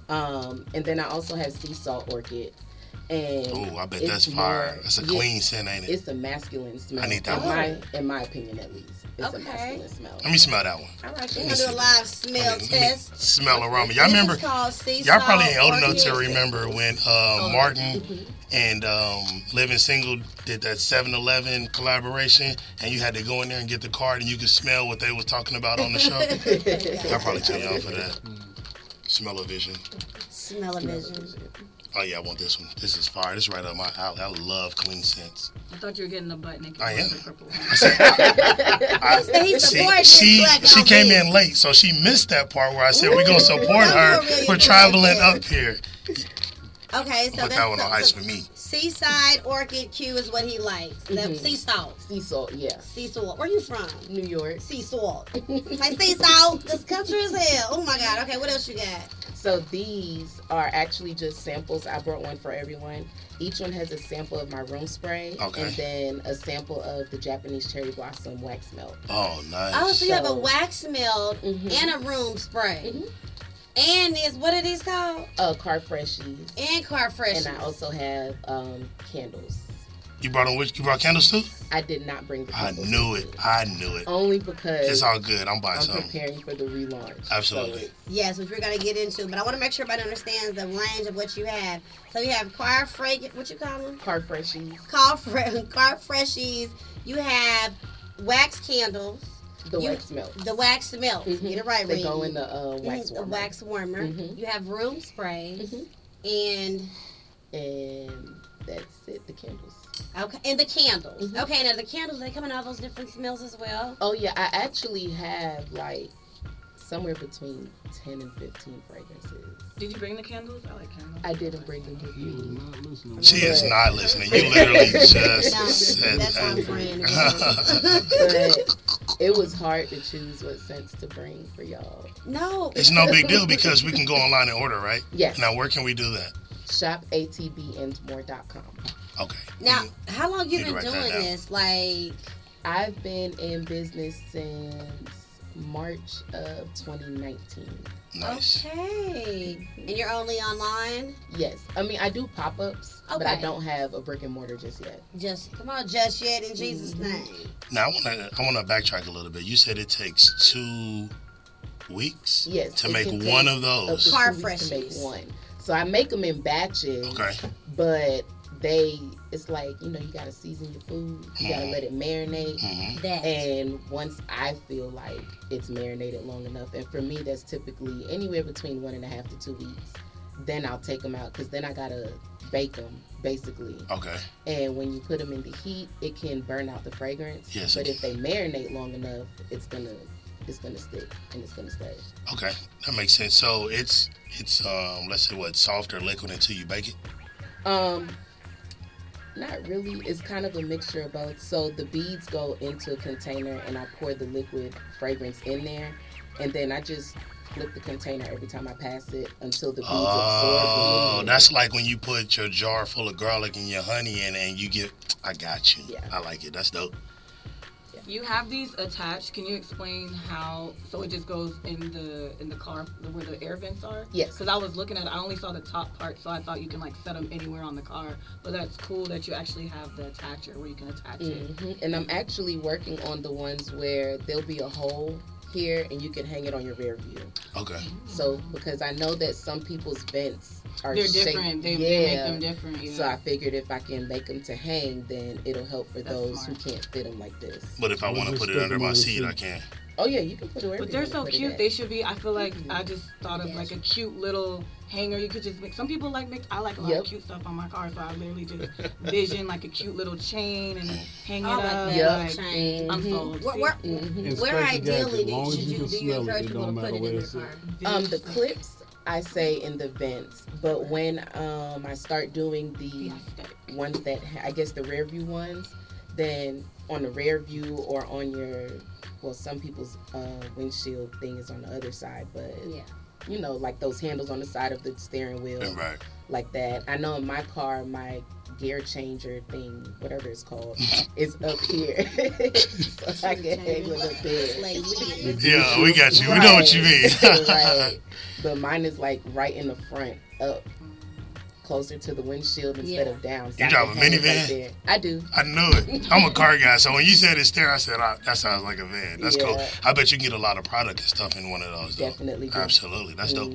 Um, and then I also have sea salt orchid, and Oh, I bet it's that's fire. more- That's a yeah, clean scent, ain't it? It's a masculine smell. I need that in one. my in my opinion, at least. It's Okay. a masculine smell. Let me smell that one. All right, We're gonna do a live smell Let me- let me test. smell aroma. Y'all remember? is called sea Y'all probably ain't old enough to remember when uh, Martin <laughs> and um, Living Single did that 7-Eleven collaboration, and you had to go in there and get the card, and you could smell what they was talking about on the show. <laughs> I'll probably tell y'all for that. <laughs> Smell-o-vision. Smell-o-vision. Oh yeah, I want this one. This is fire. This is right up my alley. I love clean scents. I thought you were getting the butt naked. I am. The purple one. I, <laughs> He see, supported she she came in late, so she missed that part where I said we're gonna support her you really for traveling up here. Okay, so Put that's that one the- on ice for me. Seaside orchid Q is what he likes. The Mhm. sea salt. Sea salt, yeah. Sea salt. Where you from? New York. Sea salt. like sea salt. This country is hell. Oh my god. Okay, what else you got? So these are actually just samples. I brought one for everyone. Each one has a sample of my room spray, Okay. and then a sample of the Japanese cherry blossom wax melt. Oh, nice. Oh, so you have a wax melt Mhm. and a room spray. Mhm. And this, what are these called? Uh, car freshies, And car fresh. and I also have um, candles. You brought on which? You brought candles too? I did not bring the I knew it. me. I knew it. Only because It's all good. I'm buying I'm something. preparing for the relaunch. Absolutely. So Yes, which we're gonna get into, but I want to make sure everybody understands the range of what you have. So you have car fragrant, what you call them? car freshies, Car, fre- <laughs> car freshies. You have wax candles. the You- wax melt. The wax melt. Mhm. Get it right, They Reed. go in the uh, wax the warmer. wax warmer. Mhm. You have room sprays Mhm. and and that's it. The candles. Okay, and the candles. Mhm. Okay, now the candles they come in all those different smells as well. Oh yeah, I actually have like somewhere between 10 and 15 fragrances. Did you bring the candles? I like candles. I didn't bring them with me. She is not listening. You <laughs> literally just No, said that's that. my <laughs> friend. but it was hard to choose what scents to bring for y'all. No. It's no big deal because we can go online and order, right? Yes. Now, where can we do that? Shop atbandmore.com. Okay. Now, how long you Need been doing this? Like, I've been in business since March of 2019. Nice. okay. And you're only online? Yes. I mean, I do pop ups, but I don't have a brick and mortar just yet. Just come on, just yet in Jesus' Mm-hmm. name. Now, I want to I want to backtrack a little bit. You said it takes two weeks Yes. to make one of those. Car weeks to make one. So I make them in batches. Okay. But they, it's like you know, you gotta season your food. You gotta let it marinate. Mhm. That. And once I feel like it's marinated long enough, and for me, that's typically anywhere between one and a half to two weeks. Then I'll take them out because then I gotta bake them basically. Okay. And when you put them in the heat, it can burn out the fragrance. Yes, But if they marinate long enough, it's gonna it's gonna stick and it's gonna stay. Okay. That makes sense. So it's it's um let's say what soft or liquid until you bake it. Um, not really. It's kind of a mixture of both. So the beads go into a container, and I pour the liquid fragrance in there, and then I just flip the container every time I pass it until the beads absorb. Oh, that's like when you put your jar full of garlic and your honey in, and you get. I got you. Yeah. I like it. That's dope. You have these attached. Can you explain how? So it just goes in the in the car where the air vents are. Yes. Because I was looking at, it, I only saw the top part, so I thought you can like set them anywhere on the car. But that's cool that you actually have the attacher where you can attach it. Mhm. And I'm actually working on the ones where there'll be a hole here, and you can hang it on your rear view. Okay. So because I know that some people's vents are They're shaped- different. They, yeah. they make them different. Yeah. So I figured if I can make them to hang, then it'll help for That's those smart. who can't fit them like this. But if I want to put it under my seat, seat. I can. Oh yeah, you can put it wherever But they're so wanna put it cute. at. They should be. I feel like I just thought of like a cute little hanger. You could just make. Some people like make. I like a lot Yep. of cute stuff on my car, so I literally just <laughs> vision like a cute little chain and hang it I like up. that Yep. Like, chain. I'm sold. Where, where, Mhm. Where ideally gadget. Long as should you you can do you smell it, encourage people to put it in their car? Um, the clips I say in the vents, but when um I start doing the The ones that I guess the rear view ones, then on the rear view or on your well, some people's uh, windshield thing is on the other side, but Yeah. you know, like those handles on the side of the steering wheel, Right. like that. I know in my car, my gear changer thing, whatever it's called, <laughs> is up here, <laughs> so I can hang with up there. Like, <laughs> we Yeah, we got you. We know what you mean. right. But mine is like right in the front, up closer to the windshield instead Yeah. of down. So You drive a minivan? Right. I do. I knew it. I'm a car guy, so when you said it's there, I said ah, that sounds like a van. That's cool. I bet you can get a lot of product and stuff in one of those. Though. Definitely do. Absolutely, that's dope.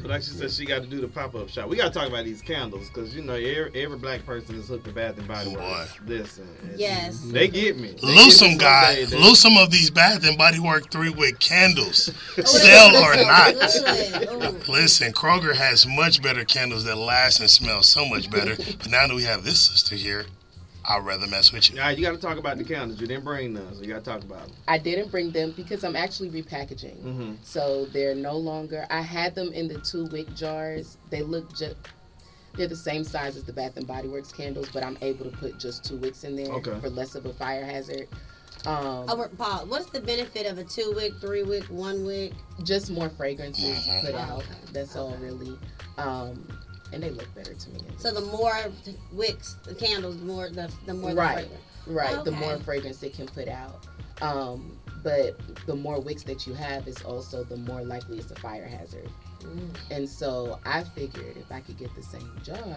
But like she said, she got to do the pop up shop. We got to talk about these candles because you know every, every black person is hooked to Bath and Body Oh, Works. This and, and Yes. they get me. They Lose get some guy, someday. They- lose some of these Bath and Body Work three wick candles. <laughs> Oh, Sell or not. so good. Ooh. Listen, Kroger has much better candles that last and smell so much better. But now that we have this sister here, I'd rather mess with you. All right, you got to talk about the candles. You didn't bring none, so you got to talk about them. I didn't bring them because I'm actually repackaging. Mm-hmm. So they're no longer. I had them in the two wick jars. They look just. They're the same size as the Bath and Body Works candles, but I'm able to put just two wicks in there Okay. for less of a fire hazard. Um, Oh, Paul, what's the benefit of a two wick, three wick, one wick? just more fragrances Mhm. put Oh, out. okay. That's all really. Um, and they look better to me. So the more wicks, the candles, the more the the more Right. fragrance. Right, the more fragrance it can put out. Um, but the more wicks that you have is also the more likely it's a fire hazard. Mm. And so I figured if I could get the same jar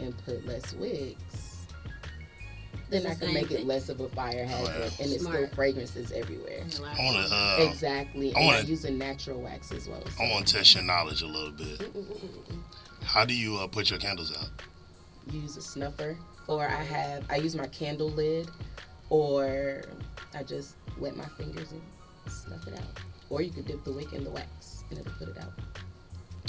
and put less wicks, then the I could same make it less of a fire hazard, yeah. and it's still fragrances everywhere. I want to. Uh, exactly, I and wanna- I'm using natural wax as well. so- I want to test your knowledge a little bit. How do you uh, put your candles out? use a snuffer or I have I use my candle lid or I just wet my fingers and snuff it out. Or you could dip the wick in the wax and it'll put it out.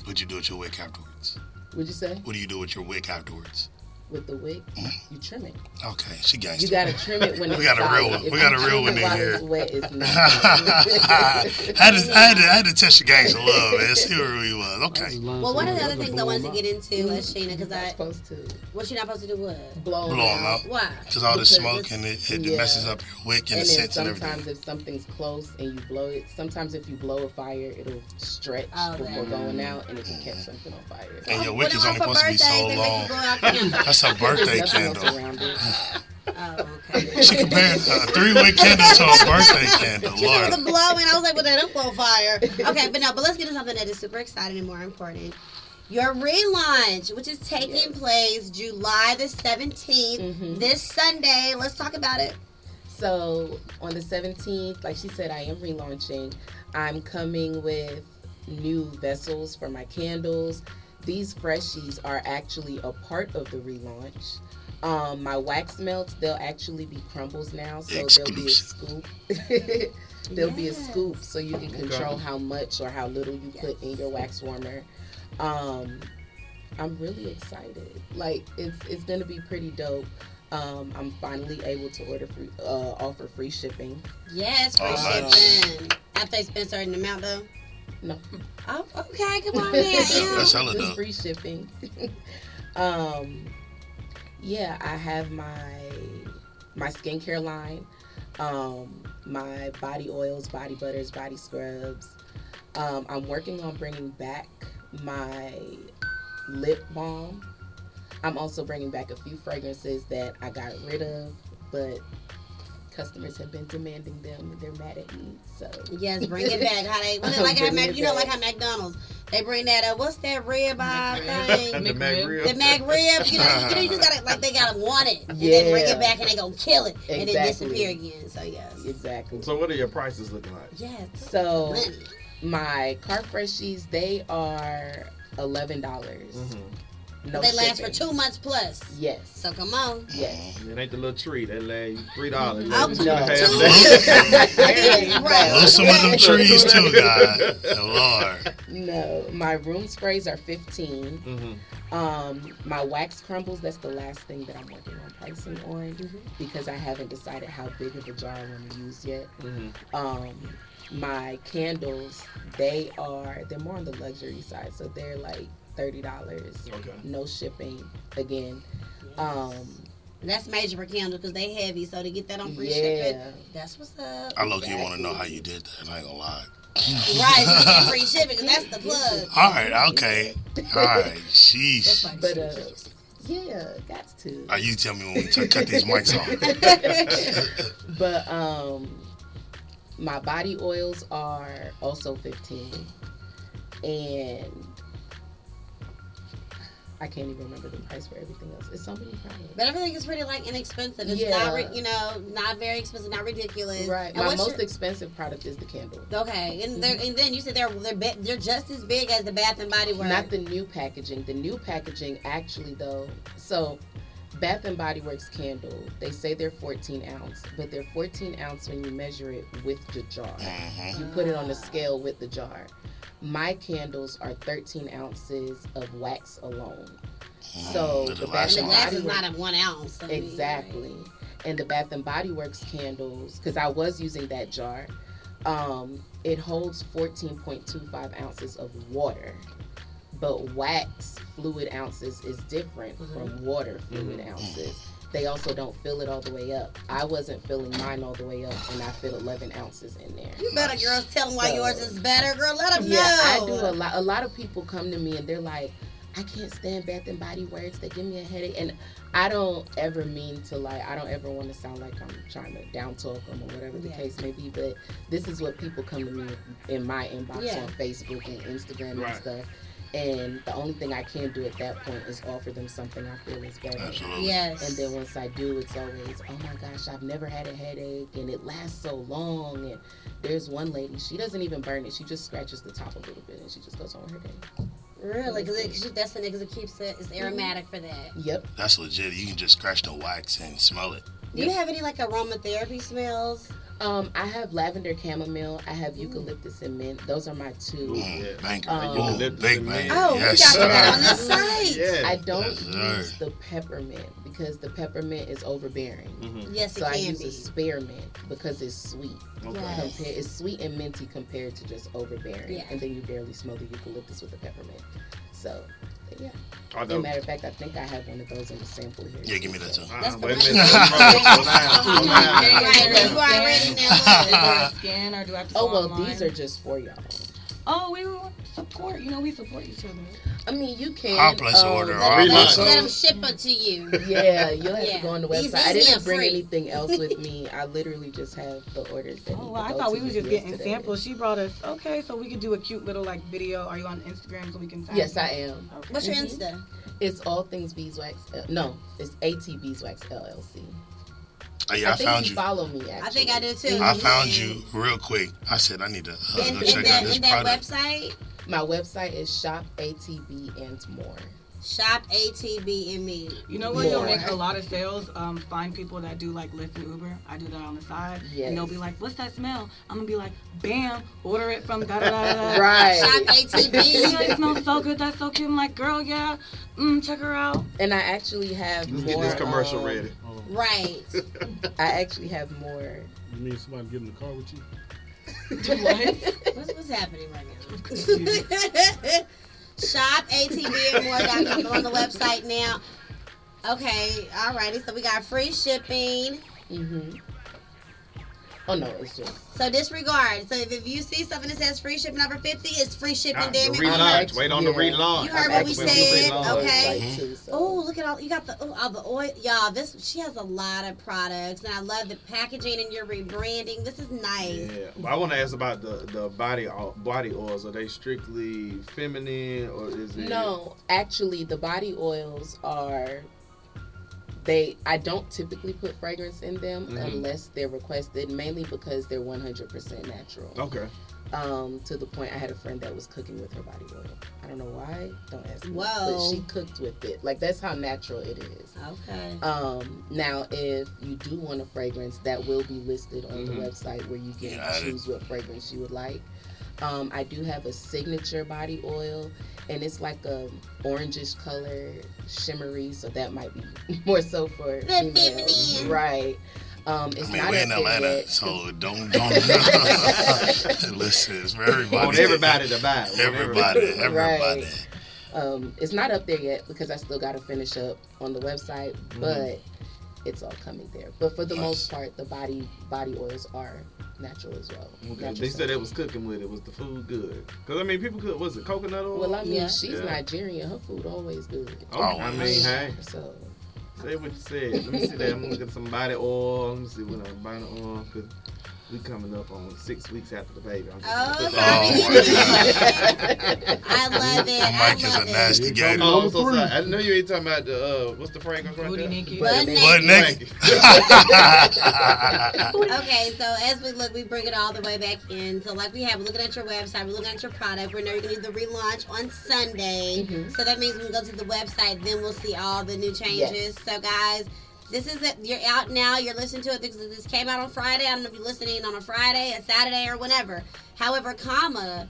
What do you do with your wick afterwards? What'd you say? What do you do with your wick afterwards? With the wick, you trim it. Okay, she gangster. You gotta trim it when We it's got a real one. If We got you a real trim one it in while here. It's wet, it's <laughs> not. I, had to, I, had to, I had to test the gangs a little bit, see where we was. Okay. Well, one of the other things I wanted to get into, uh, Sheena, because I supposed to. What you not supposed to do? What? Blow Blow 'em out. Why? Because all the smoke and it, it yeah. messes up your wick and, and the then scents and everything. sometimes if something's close and you blow it, sometimes if you blow a fire, it'll stretch Oh, before that. going out and it can catch something on fire. And your Oh, wick is it only supposed to be so birthdays, they make you long. <laughs> blow. That's a birthday There's candle. <sighs> Oh, okay. She compared a three wick candle to a <laughs> birthday candle. She said Lord. with the blowing, I was like, well, that don't blow fire. Okay, but no, but let's get to something that is super exciting and more important. Your relaunch, which is taking place July the 17th, Mhm. this Sunday. Let's talk about it. So on the 17th, like she said, I am relaunching. I'm coming with new vessels for my candles. These freshies are actually a part of the relaunch. Um, my wax melts, they'll actually be crumbles now, so there'll be a scoop. <laughs> there'll be a scoop so you can control how much or how little you put in your wax warmer. Um, I'm really excited. Like it's it's gonna be pretty dope. Um, I'm finally able to order free, uh, offer free shipping. Yes, free Oh, shipping. After they spend a certain amount, though. No. Oh, okay, come on, man. yeah. That's hella dope. free shipping. <laughs> um, yeah, I have my my skincare line, um, my body oils, body butters, body scrubs. Um, I'm working on bringing back my lip balm. I'm also bringing back a few fragrances that I got rid of, but customers have been demanding them. They're mad at me, so Yes, bring it back. How they, <laughs> what, I'm like how Mac, it you know, like how McDonald's they bring that uh, what's that rib eye thing? <laughs> The McRib. The Mac rib. You know, you, know, you gotta like they gotta want it, and then bring it back, and they gonna kill it, and then disappear again. So yes, exactly. So what are your prices looking like? yes. So Money. my car freshies they are eleven dollars. Mm-hmm. No they last for two months plus. Yes. So come on. Yes. It ain't the little tree that lay three dollars. Oh, No. Right. Lose some of them trees too, <laughs> God. Lord. No, my room sprays are 15 Mm-hmm. Um, my wax crumbles, that's the last thing that I'm working on pricing on Mm-hmm. because I haven't decided how big of a jar I want to use yet. Mm-hmm. Um, my candles, they are they're more on the luxury side, so they're like thirty dollars. Okay. No shipping. Again. Um, That's major for candle because they heavy. So to get that on free Yeah. shipping, that's what's up. I low key want to know how you did that. I ain't gonna lie. Right, so get free shipping 'cause that's the plug. <laughs> All right, okay. All right, sheesh. but uh, yeah, got to. Uh, you tell me when we t- cut these mics off. <laughs> but um my body oils are also 15 and I can't even remember the price for everything else. It's so many products. But everything is pretty like inexpensive. It's Yeah. not, ri- you know, not very expensive, not ridiculous. Right. And My most your- expensive product is the candle. okay, and they're, mm-hmm. and then you said they're they're be- they're just as big as the Bath and Body Works. Not the new packaging. The new packaging actually though, so Bath and Body Works candle, they say they're 14 ounce, but they're 14 ounce when you measure it with the jar. Mm-hmm. You put it on the scale with the jar. My candles are 13 ounces of wax alone. So It'll the and Bath the and glass Body is Works not a one ounce. I mean, exactly, and the Bath and Body Works candles, because I was using that jar, um, it holds 14.25 ounces of water. But wax fluid ounces is different from mm-hmm. water fluid ounces. They also don't fill it all the way up. I wasn't filling mine all the way up, and I fit 11 ounces in there. You better, girls, tell them why So- yours is better, girl. Let them Yeah, I do a lot. A lot of people come to me and they're like, I can't stand Bath and Body Works. They give me a headache, and I don't ever mean to like. I don't ever want to sound like I'm trying to down talk them or whatever the Yeah. case may be. But this is what people come to me in my inbox Yeah. on Facebook and Instagram Right. and stuff. And the only thing I can do at that point is offer them something I feel is better. Absolutely. Yes. And then once I do, it's always, oh my gosh, I've never had a headache and it lasts so long. And there's one lady, she doesn't even burn it. She just scratches the top a little bit and she just goes on with her day. Really? Because that's the niggas that keeps it. It's mm-hmm. aromatic for that. Yep. That's legit. You can just scratch the wax and smell it. Do you have any like aromatherapy smells? Um, I have lavender chamomile. I have eucalyptus and mint. Those are my two. Mm, banker. Um, Oh, big banker. Oh, we got that on the this site. Yeah. I don't Yes, sir. use the peppermint because the peppermint is overbearing. Mhm. Yes, it So I use be. a spearmint because it's sweet. Okay. Yes. Compare, it's sweet and minty compared to just overbearing. Yeah. And then you barely smell the eucalyptus with the peppermint. So, yeah. As a matter of fact, I think I have one of those in the sample here. Yeah, give me that too. Uh-uh, the wait a minute. Scan <laughs> or do I have to Oh well, online? these are just for y'all. Oh, we will support. You know, we support each other. I mean, you can. I'll place um, order. Let I'll them, place let them ship it to you. Yeah, you'll have Yeah. to go on the These website. I didn't bring free. anything else with me. <laughs> I literally just have the orders that. Oh, well, I thought we to was just getting today. samples. She brought us. Okay, so we could do a cute little like video. Are you on Instagram so we can? Yes, I am. Okay. What's your Mhm. Insta? It's all things beeswax. No, it's AT Beeswax LLC. Oh, yeah, I, think found you you. follow me. Actually. I think I do too. I found you real quick. I said I need to uh, In, go in check out that, this in that product. website, My website is shop ATB and more. shop ATB and me. You know what? You'll make a lot of sales. Um, find people that do like Lyft and Uber. I do that on the side, and they'll be like, "What's that smell?" I'm gonna be like, "Bam! Order it from da da da da." da." <laughs> Right. Shop You ATB. know, it smells so good. That's so cute. I'm like, girl, yeah. Mm, check her out. And I actually have Let's more. get this commercial um, ready. Right. <laughs> I actually have more. You mean somebody get in the car with you? What? <laughs> What's, what's happening right now? Shop ATBandmore.com. Go on the website now. Okay, alrighty. So we got free shipping. hmm Oh no, it's just. So disregard. So if, if you see something that says free shipping over 50, it's free shipping, Ah, damn the it. relaunch. act- Wait on the yeah. relaunch. You heard what we said, okay. website too, so- Oh, look at all you got the oh, all the oil, y'all. This she has a lot of products, and I love the packaging and your rebranding. This is nice. Yeah, but I want to ask about the the body body oils. Are they strictly feminine or is it? No, actually, the body oils are. They, I don't typically put fragrance in them Mhm. unless they're requested, mainly because they're 100% natural. Okay. Um, to the point, I had a friend that was cooking with her body oil. I don't know why. Don't ask me. Whoa. But she cooked with it. Like that's how natural it is. Okay. Um, now, if you do want a fragrance, that will be listed on Mhm. the website where you can Got it. choose what fragrance you would like. Um, I do have a signature body oil, and it's like a orangish color, shimmery, so that might be <laughs> more so for The females, feminine. right? Um, I it's mean, not we're in Atlanta, yet. so <laughs> don't don't <laughs> listen. It's for everybody. Want everybody to buy. it. Everybody, everybody. Right. Um, it's not up there yet because I still got to finish up on the website, Mm-hmm. but it's all coming there. But for the Nice. most part, the body body oils are natural as well. Okay. Natural They said they scent. was cooking with it. Was the food good? Because I mean, people cook. Was it coconut oil? Well, I mean, Yeah. she's Yeah. Nigerian. Her food always good. Oh, I oh, mean, hey, So say what you said. Let me see that. I'm gonna get some body oil. Let me see what I'm buying oil because we coming up on six weeks after the baby. I'm just gonna Oh, put it's that already out. in there. <laughs> I love it. I Mike is a it. nasty guy. Oh, I'm so sorry. I know you ain't talking about the uh, what's the fragrance right Booty there? naked. Butt Butt naked. naked. Okay, so as we look, we bring it all the way back in. So, like we have, we're looking at your website, we're looking at your product. We know you're gonna do the relaunch on Sunday. Mhm. So that means when we go to the website, then we'll see all the new changes. Yes. So, guys, this is it. You're out now. You're listening to it because this came out on Friday. I don't know if you're listening on a Friday, a Saturday, or whenever. However, comma.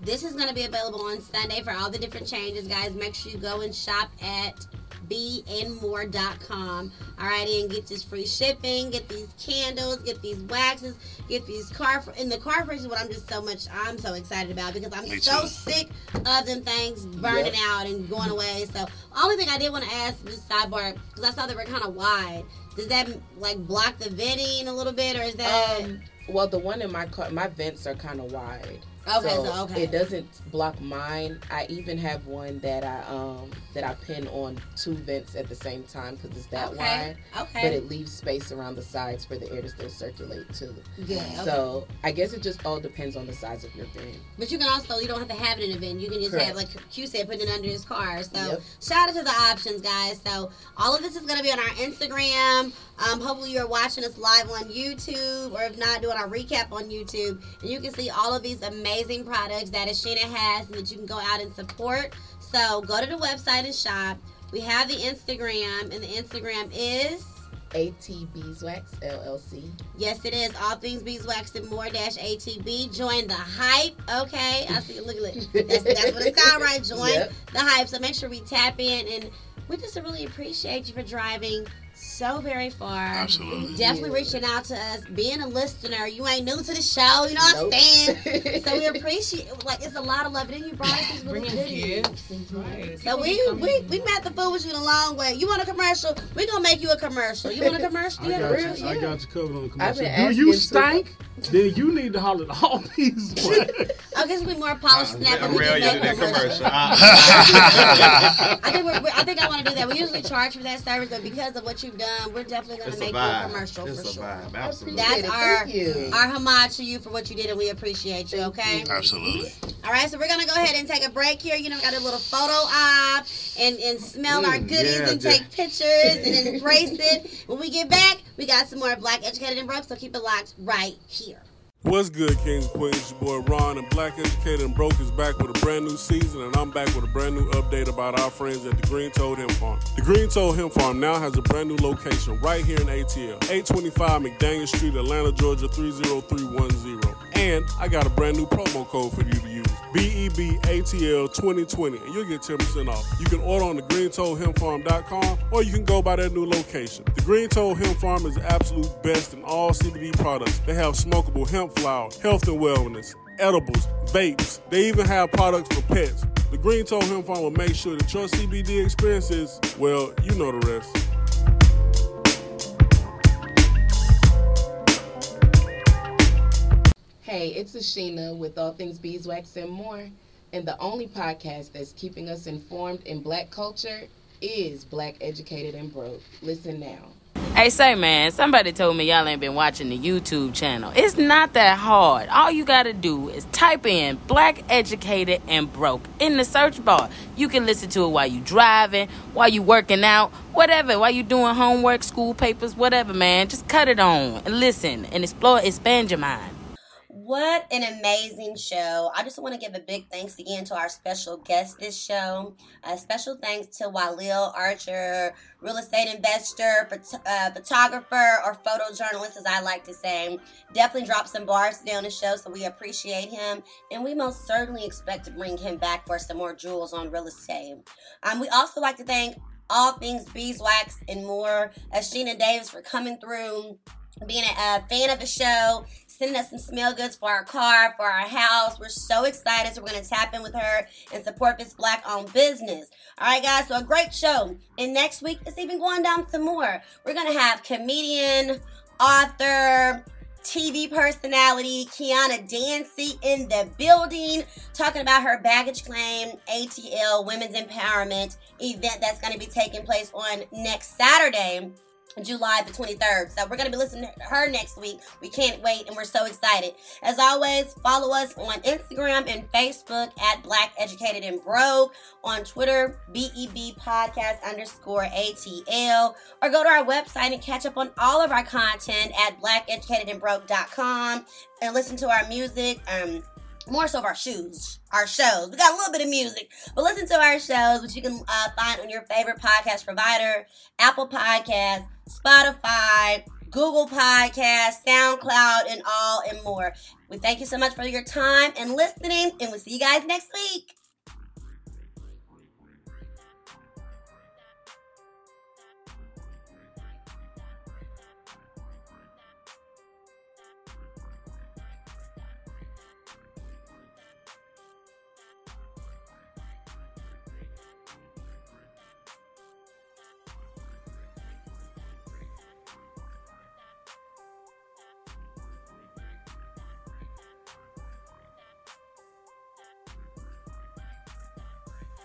This is going to be available on Sunday for all the different changes, guys. Make sure you go and shop at beandmore.com. Alrighty, and get this free shipping, get these candles, get these waxes, get these car in the car fresheners. What I'm just so much, I'm so excited about because I'm Me so too. sick of them things burning Yep. out and going away. So, only thing I did want to ask this sidebar because I saw they were kind of wide. Does that like block the venting a little bit, or is that Um, well, the one in my car, my vents are kind of wide. Okay? So, okay, It doesn't block mine. I even have one that I um that I pin on two vents at the same time because it's that okay, wide. okay, But it leaves space around the sides for the air to still circulate too. yeah. Okay. So I guess it just all depends on the size of your vent. But you can also you don't have to have it in an event. You can just have like Correct. Q said, putting it under his car. So Yep. shout out to the options, guys. So all of this is gonna be on our Instagram. Um, hopefully you're watching us live on YouTube, or if not, doing our recap on YouTube, and you can see all of these amazing products that Ashina has, and that you can go out and support. So go to the website and shop. We have the Instagram, and the Instagram is AT Beeswax LLC. Yes, it is. All things beeswax and more dash ATB. Join the hype. Okay. I see. Look, look. That's, that's what it's called, <laughs> right? Join Yep. the hype. So make sure we tap in. And we just really appreciate you for driving so very far. Absolutely. Definitely reaching out to us, being a listener. You ain't new to the show. You know what I'm saying? <laughs> so we appreciate Like, it's a lot of love. And then you brought us these little Bringing goodies. Right. So we, we we met the food with you the long way. You want a commercial? We gonna make you a commercial. You want a commercial? <laughs> I You have a got real? you. I got you covered on the commercial. Do you asking stink? <laughs> Then you need to holler at all these. I guess we more polished than that. but we Real, you make do that commercials. commercial. I think we're, we're- I think I want to do that. We usually charge for that service, but because of what you've done, we're definitely gonna It's a make you a commercial It's for a sure. vibe. Absolutely. That's it. our Thank you. our homage to you for what you did, and we appreciate you. Okay. Absolutely. All right, so we're gonna go ahead and take a break here. You know, we got a little photo op and and smell our Mm, goodies yeah, and just- take pictures and embrace it. When we get back, we got some more Black Educated and Broke. So keep it locked right here. What's good, Kings and Queens? It's your boy Ron, and Black Educated and Broke is back with a brand new season, and I'm back with a brand new update about our friends at the Green Toad Hemp Farm. The Green Toad Hemp Farm now has a brand new location right here in ATL, 825 McDaniel Street, Atlanta, Georgia 30310. And I got a brand new promo code for you to use. BEBATL 2020, and you'll get 10% off. You can order on the greentoadhempfarm.com or you can go by their new location. The Green Toad Hemp Farm is the absolute best in all CBD products. They have smokable hemp flower, health and wellness, edibles, vapes. They even have products for pets. The Green Toad Hemp Farm will make sure that your CBD experience is, well, you know the rest. Hey, it's Ashina with All Things Beeswax and More. And the only podcast that's keeping us informed in black culture is Black Educated and Broke. Listen now. Hey, say, man, somebody told me y'all ain't been watching the YouTube channel. It's not that hard. All you gotta do is type in Black Educated and Broke in the search bar. You can listen to it while you driving, while you working out, whatever, while you doing homework, school papers, whatever, man. Just cut it on and listen and explore, expand your mind. What an amazing show. I just want to give a big thanks again to our special guest this show. A special thanks to Walil Archer, real estate investor, phot- uh, photographer, or photojournalist, as I like to say. Definitely dropped some bars today on the show, so we appreciate him. And we most certainly expect to bring him back for some more jewels on real estate. Um, we also like to thank all things beeswax and more, Ashina Davis for coming through being a, uh fan of the show, sending us some smell goods for our car, for our house. We're so excited. So we're going to tap in with her and support this black owned business. All right, guys. So a great show. And next week, it's even going down some more. We're going to have comedian, author, TV personality Kiana Dancy in the building talking about her baggage claim ATL Women's Empowerment event that's going to be taking place on next Saturday. July the 23rd. So we're going to be listening to her next week. We can't wait and we're so excited. As always, follow us on Instagram and Facebook at Black Educated and Broke, on Twitter, BEB Podcast underscore ATL, or go to our website and catch up on all of our content at blackeducatedandbroke.com and listen to our music. Um, more so of our shoes, our shows. We got a little bit of music, but listen to our shows, which you can uh, find on your favorite podcast provider, Apple Podcasts, Spotify, Google Podcasts, SoundCloud, and all and more. We thank you so much for your time and listening, and we'll see you guys next week.